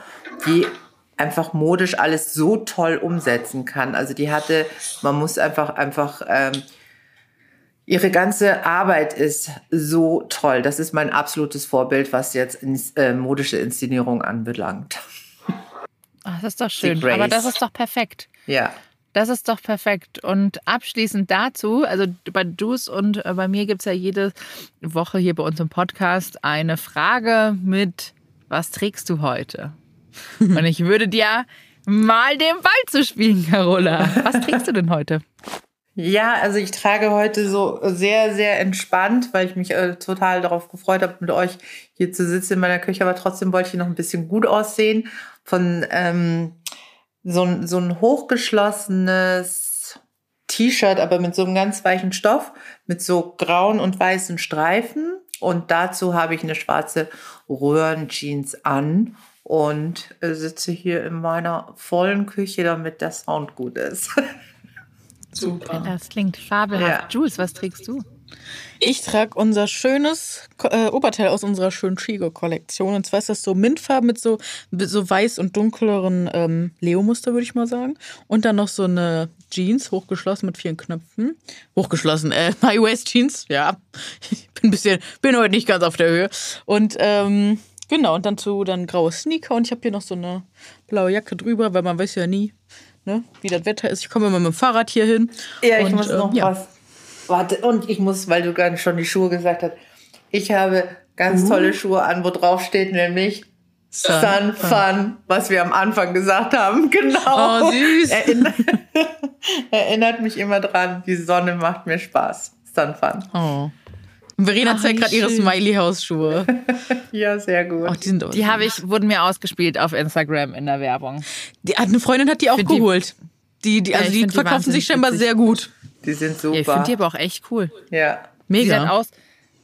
die einfach modisch alles so toll umsetzen kann. Also die hatte, man muss einfach, einfach, ähm, ihre ganze Arbeit ist so toll. Das ist mein absolutes Vorbild, was jetzt äh, modische Inszenierung anbelangt. Ach, das ist doch schön. Aber das ist doch perfekt. Ja. Das ist doch perfekt. Und abschließend dazu, also bei Dus und äh, bei mir gibt es ja jede Woche hier bei uns im Podcast eine Frage mit, was trägst du heute? Und ich würde dir mal den Ball zu spielen, Carola. Was trägst du denn heute? Ja, also ich trage heute so sehr, sehr entspannt, weil ich mich äh, total darauf gefreut habe, mit euch hier zu sitzen in meiner Küche, aber trotzdem wollte ich noch ein bisschen gut aussehen. Von ähm, so, ein, so ein hochgeschlossenes T-Shirt, aber mit so einem ganz weichen Stoff, mit so grauen und weißen Streifen. Und dazu habe ich eine schwarze Röhrenjeans an und äh, sitze hier in meiner vollen Küche, damit der Sound gut ist. Super. Das klingt fabelhaft. Ja. Jules, was trägst du? Ich trage unser schönes äh, Oberteil aus unserer schönen Chigo-Kollektion. Und zwar ist das so Mintfarben mit so, mit so weiß und dunkleren ähm, Leo-Muster, würde ich mal sagen. Und dann noch so eine Jeans, hochgeschlossen mit vielen Knöpfen. Hochgeschlossen, äh, High-Waist-Jeans, ja. Ich bin ein bisschen, bin heute nicht ganz auf der Höhe. Und ähm, genau, und dann zu dann graue Sneaker. Und ich habe hier noch so eine blaue Jacke drüber, weil man weiß ja nie, ne, wie das Wetter ist. Ich komme immer mit dem Fahrrad hier hin. Ja, ich und, muss noch ja. was Warte, und ich muss, weil du gerade schon die Schuhe gesagt hast, ich habe ganz uh. tolle Schuhe an, wo drauf steht nämlich Sun, Sun Fun, was wir am Anfang gesagt haben. Genau. Oh, süß. Erinnert, erinnert mich immer dran, die Sonne macht mir Spaß. Sun Fun. Oh. Verena zeigt gerade ihre Smiley-Hausschuhe. ja, sehr gut. Oh, die sind die habe ich, wurden mir ausgespielt auf Instagram in der Werbung. Die, eine Freundin hat die auch geholt. Die, die, also ja, die verkaufen die sich scheinbar sehr gut. Die sind super. Ja, ich finde die aber auch echt cool. Ja. Mega. Sieht aus,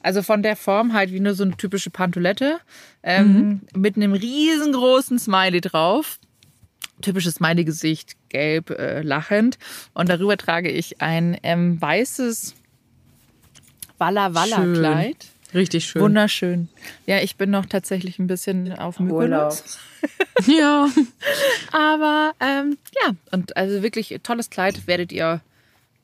also von der Form halt wie nur so eine typische Pantolette ähm, mhm. mit einem riesengroßen Smiley drauf. Typisches Smiley-Gesicht, gelb, äh, lachend. Und darüber trage ich ein ähm, weißes Walla Walla Kleid. Richtig schön. Wunderschön. Ja, ich bin noch tatsächlich ein bisschen auf dem Urlaub. ja. Aber ähm, ja, und also wirklich tolles Kleid werdet ihr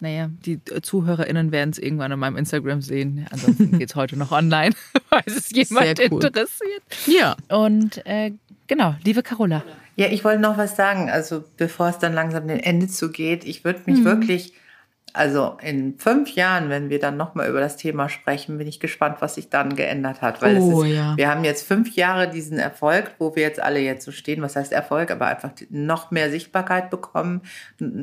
naja, die ZuhörerInnen werden es irgendwann auf meinem Instagram sehen. Ansonsten geht es heute noch online, falls es jemand cool. interessiert. Ja. Und äh, genau, liebe Carola. Ja, ich wollte noch was sagen. Also, bevor es dann langsam dem Ende zugeht, ich würde mich mhm. wirklich also in fünf Jahren, wenn wir dann nochmal über das Thema sprechen, bin ich gespannt, was sich dann geändert hat. Weil oh, ist, ja. wir haben jetzt fünf Jahre diesen Erfolg, wo wir jetzt alle jetzt so stehen. Was heißt Erfolg? Aber einfach noch mehr Sichtbarkeit bekommen,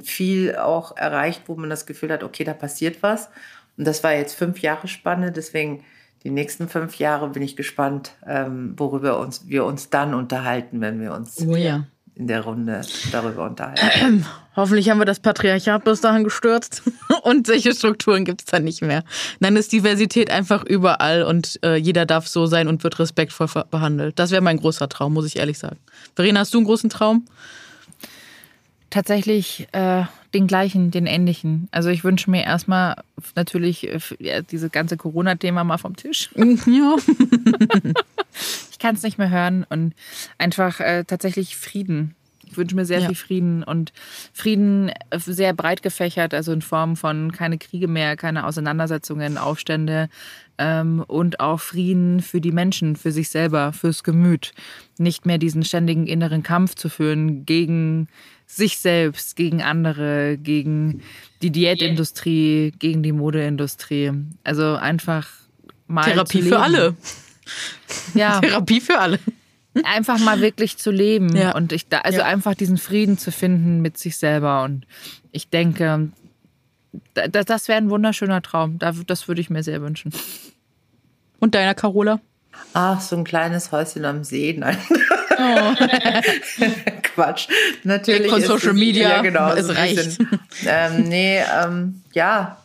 viel auch erreicht, wo man das Gefühl hat, okay, da passiert was. Und das war jetzt fünf Jahre Spanne. Deswegen die nächsten fünf Jahre bin ich gespannt, ähm, worüber uns, wir uns dann unterhalten, wenn wir uns oh, ja in der Runde darüber unterhalten. Hoffentlich haben wir das Patriarchat bis dahin gestürzt und solche Strukturen gibt es dann nicht mehr. Dann ist Diversität einfach überall und äh, jeder darf so sein und wird respektvoll behandelt. Das wäre mein großer Traum, muss ich ehrlich sagen. Verena, hast du einen großen Traum? Tatsächlich äh, den gleichen, den ähnlichen. Also ich wünsche mir erstmal natürlich äh, ja, diese ganze Corona-Thema mal vom Tisch. Ja. ich kann es nicht mehr hören und einfach äh, tatsächlich Frieden. Ich wünsche mir sehr ja. viel Frieden und Frieden äh, sehr breit gefächert, also in Form von keine Kriege mehr, keine Auseinandersetzungen, Aufstände ähm, und auch Frieden für die Menschen, für sich selber, fürs Gemüt. Nicht mehr diesen ständigen inneren Kampf zu führen gegen sich selbst, gegen andere, gegen die Diätindustrie, gegen die Modeindustrie. Also einfach mal. Therapie für alle. Ja. Therapie für alle. Einfach mal wirklich zu leben ja. und ich da, also ja. einfach diesen Frieden zu finden mit sich selber und ich denke, das, das wäre ein wunderschöner Traum. Das würde ich mir sehr wünschen. Und deiner Carola? Ach, so ein kleines Häuschen am See. Nein. Oh. Quatsch. Natürlich. Von Social es, Media. Ja, genau. Es reicht. ähm, nee, ähm, ja.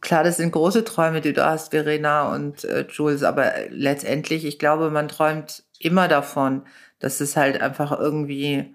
Klar, das sind große Träume, die du hast, Verena und äh, Jules, aber letztendlich, ich glaube, man träumt immer davon, dass es halt einfach irgendwie,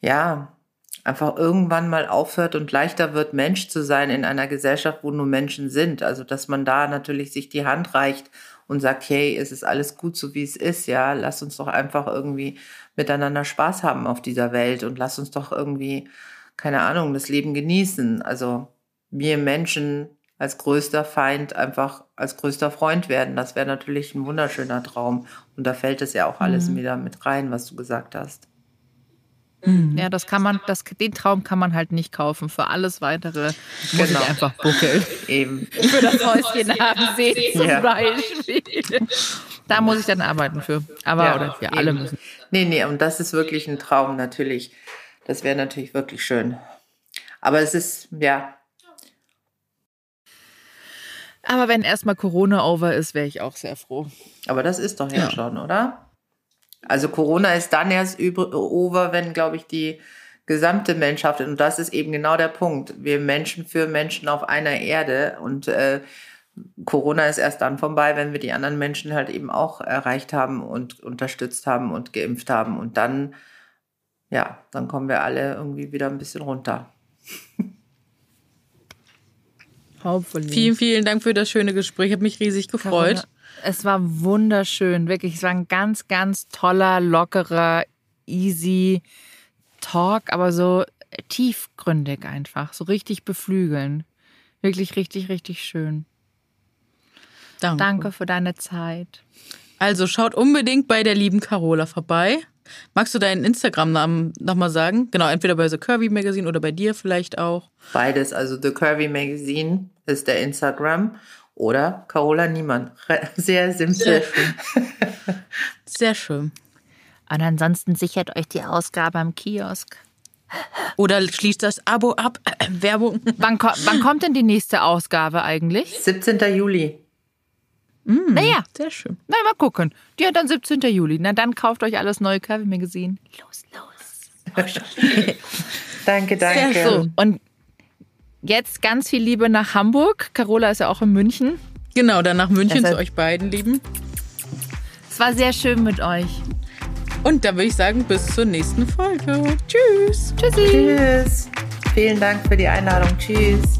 ja, einfach irgendwann mal aufhört und leichter wird, Mensch zu sein in einer Gesellschaft, wo nur Menschen sind. Also, dass man da natürlich sich die Hand reicht und sagt, hey, es ist alles gut so wie es ist, ja, lass uns doch einfach irgendwie miteinander Spaß haben auf dieser Welt und lass uns doch irgendwie, keine Ahnung, das Leben genießen. Also wir Menschen als größter Feind einfach als größter Freund werden. Das wäre natürlich ein wunderschöner Traum. Und da fällt es ja auch alles mhm. wieder mit rein, was du gesagt hast. Mhm. Ja, das kann man, das, den Traum kann man halt nicht kaufen. Für alles weitere muss genau. ich einfach buckeln. Eben. Für das Häuschen haben See zum ja. Beispiel. Da muss ich dann arbeiten für. Aber ja, oder wir eben. alle müssen. Nee, nee, und das ist wirklich ein Traum natürlich. Das wäre natürlich wirklich schön. Aber es ist, ja. Aber wenn erstmal Corona over ist, wäre ich auch sehr froh. Aber das ist doch ja, ja. schon, oder? Also Corona ist dann erst über, over, wenn, glaube ich, die gesamte Menschheit. Und das ist eben genau der Punkt. Wir Menschen für Menschen auf einer Erde und äh, Corona ist erst dann vorbei, wenn wir die anderen Menschen halt eben auch erreicht haben und unterstützt haben und geimpft haben. Und dann, ja, dann kommen wir alle irgendwie wieder ein bisschen runter. Hopefully. Vielen, vielen Dank für das schöne Gespräch. Ich habe mich riesig gefreut. Carina, es war wunderschön, wirklich. Es war ein ganz, ganz toller, lockerer, easy Talk, aber so tiefgründig einfach, so richtig beflügeln. Wirklich richtig, richtig schön. Danke. Danke für deine Zeit. Also schaut unbedingt bei der lieben Carola vorbei. Magst du deinen Instagram-Namen nochmal sagen? Genau, entweder bei The Curvy Magazine oder bei dir vielleicht auch. Beides. Also The Curvy Magazine ist der Instagram oder Carola Niemann. Sehr simpel. Sehr schön. Sehr schön. Und ansonsten sichert euch die Ausgabe am Kiosk. Oder schließt das Abo ab. Werbung. Wann, wann kommt denn die nächste Ausgabe eigentlich? 17. Juli. Mm, naja. Sehr schön. Na, mal gucken. Die hat dann 17. Juli. Na, dann kauft euch alles neue Curvy Magazine. Los, los. danke, danke. So, und jetzt ganz viel Liebe nach Hamburg. Carola ist ja auch in München. Genau, dann nach München zu euch beiden, Lieben. Es war sehr schön mit euch. Und dann würde ich sagen, bis zur nächsten Folge. Tschüss. Tschüssi. Tschüss. Vielen Dank für die Einladung. Tschüss.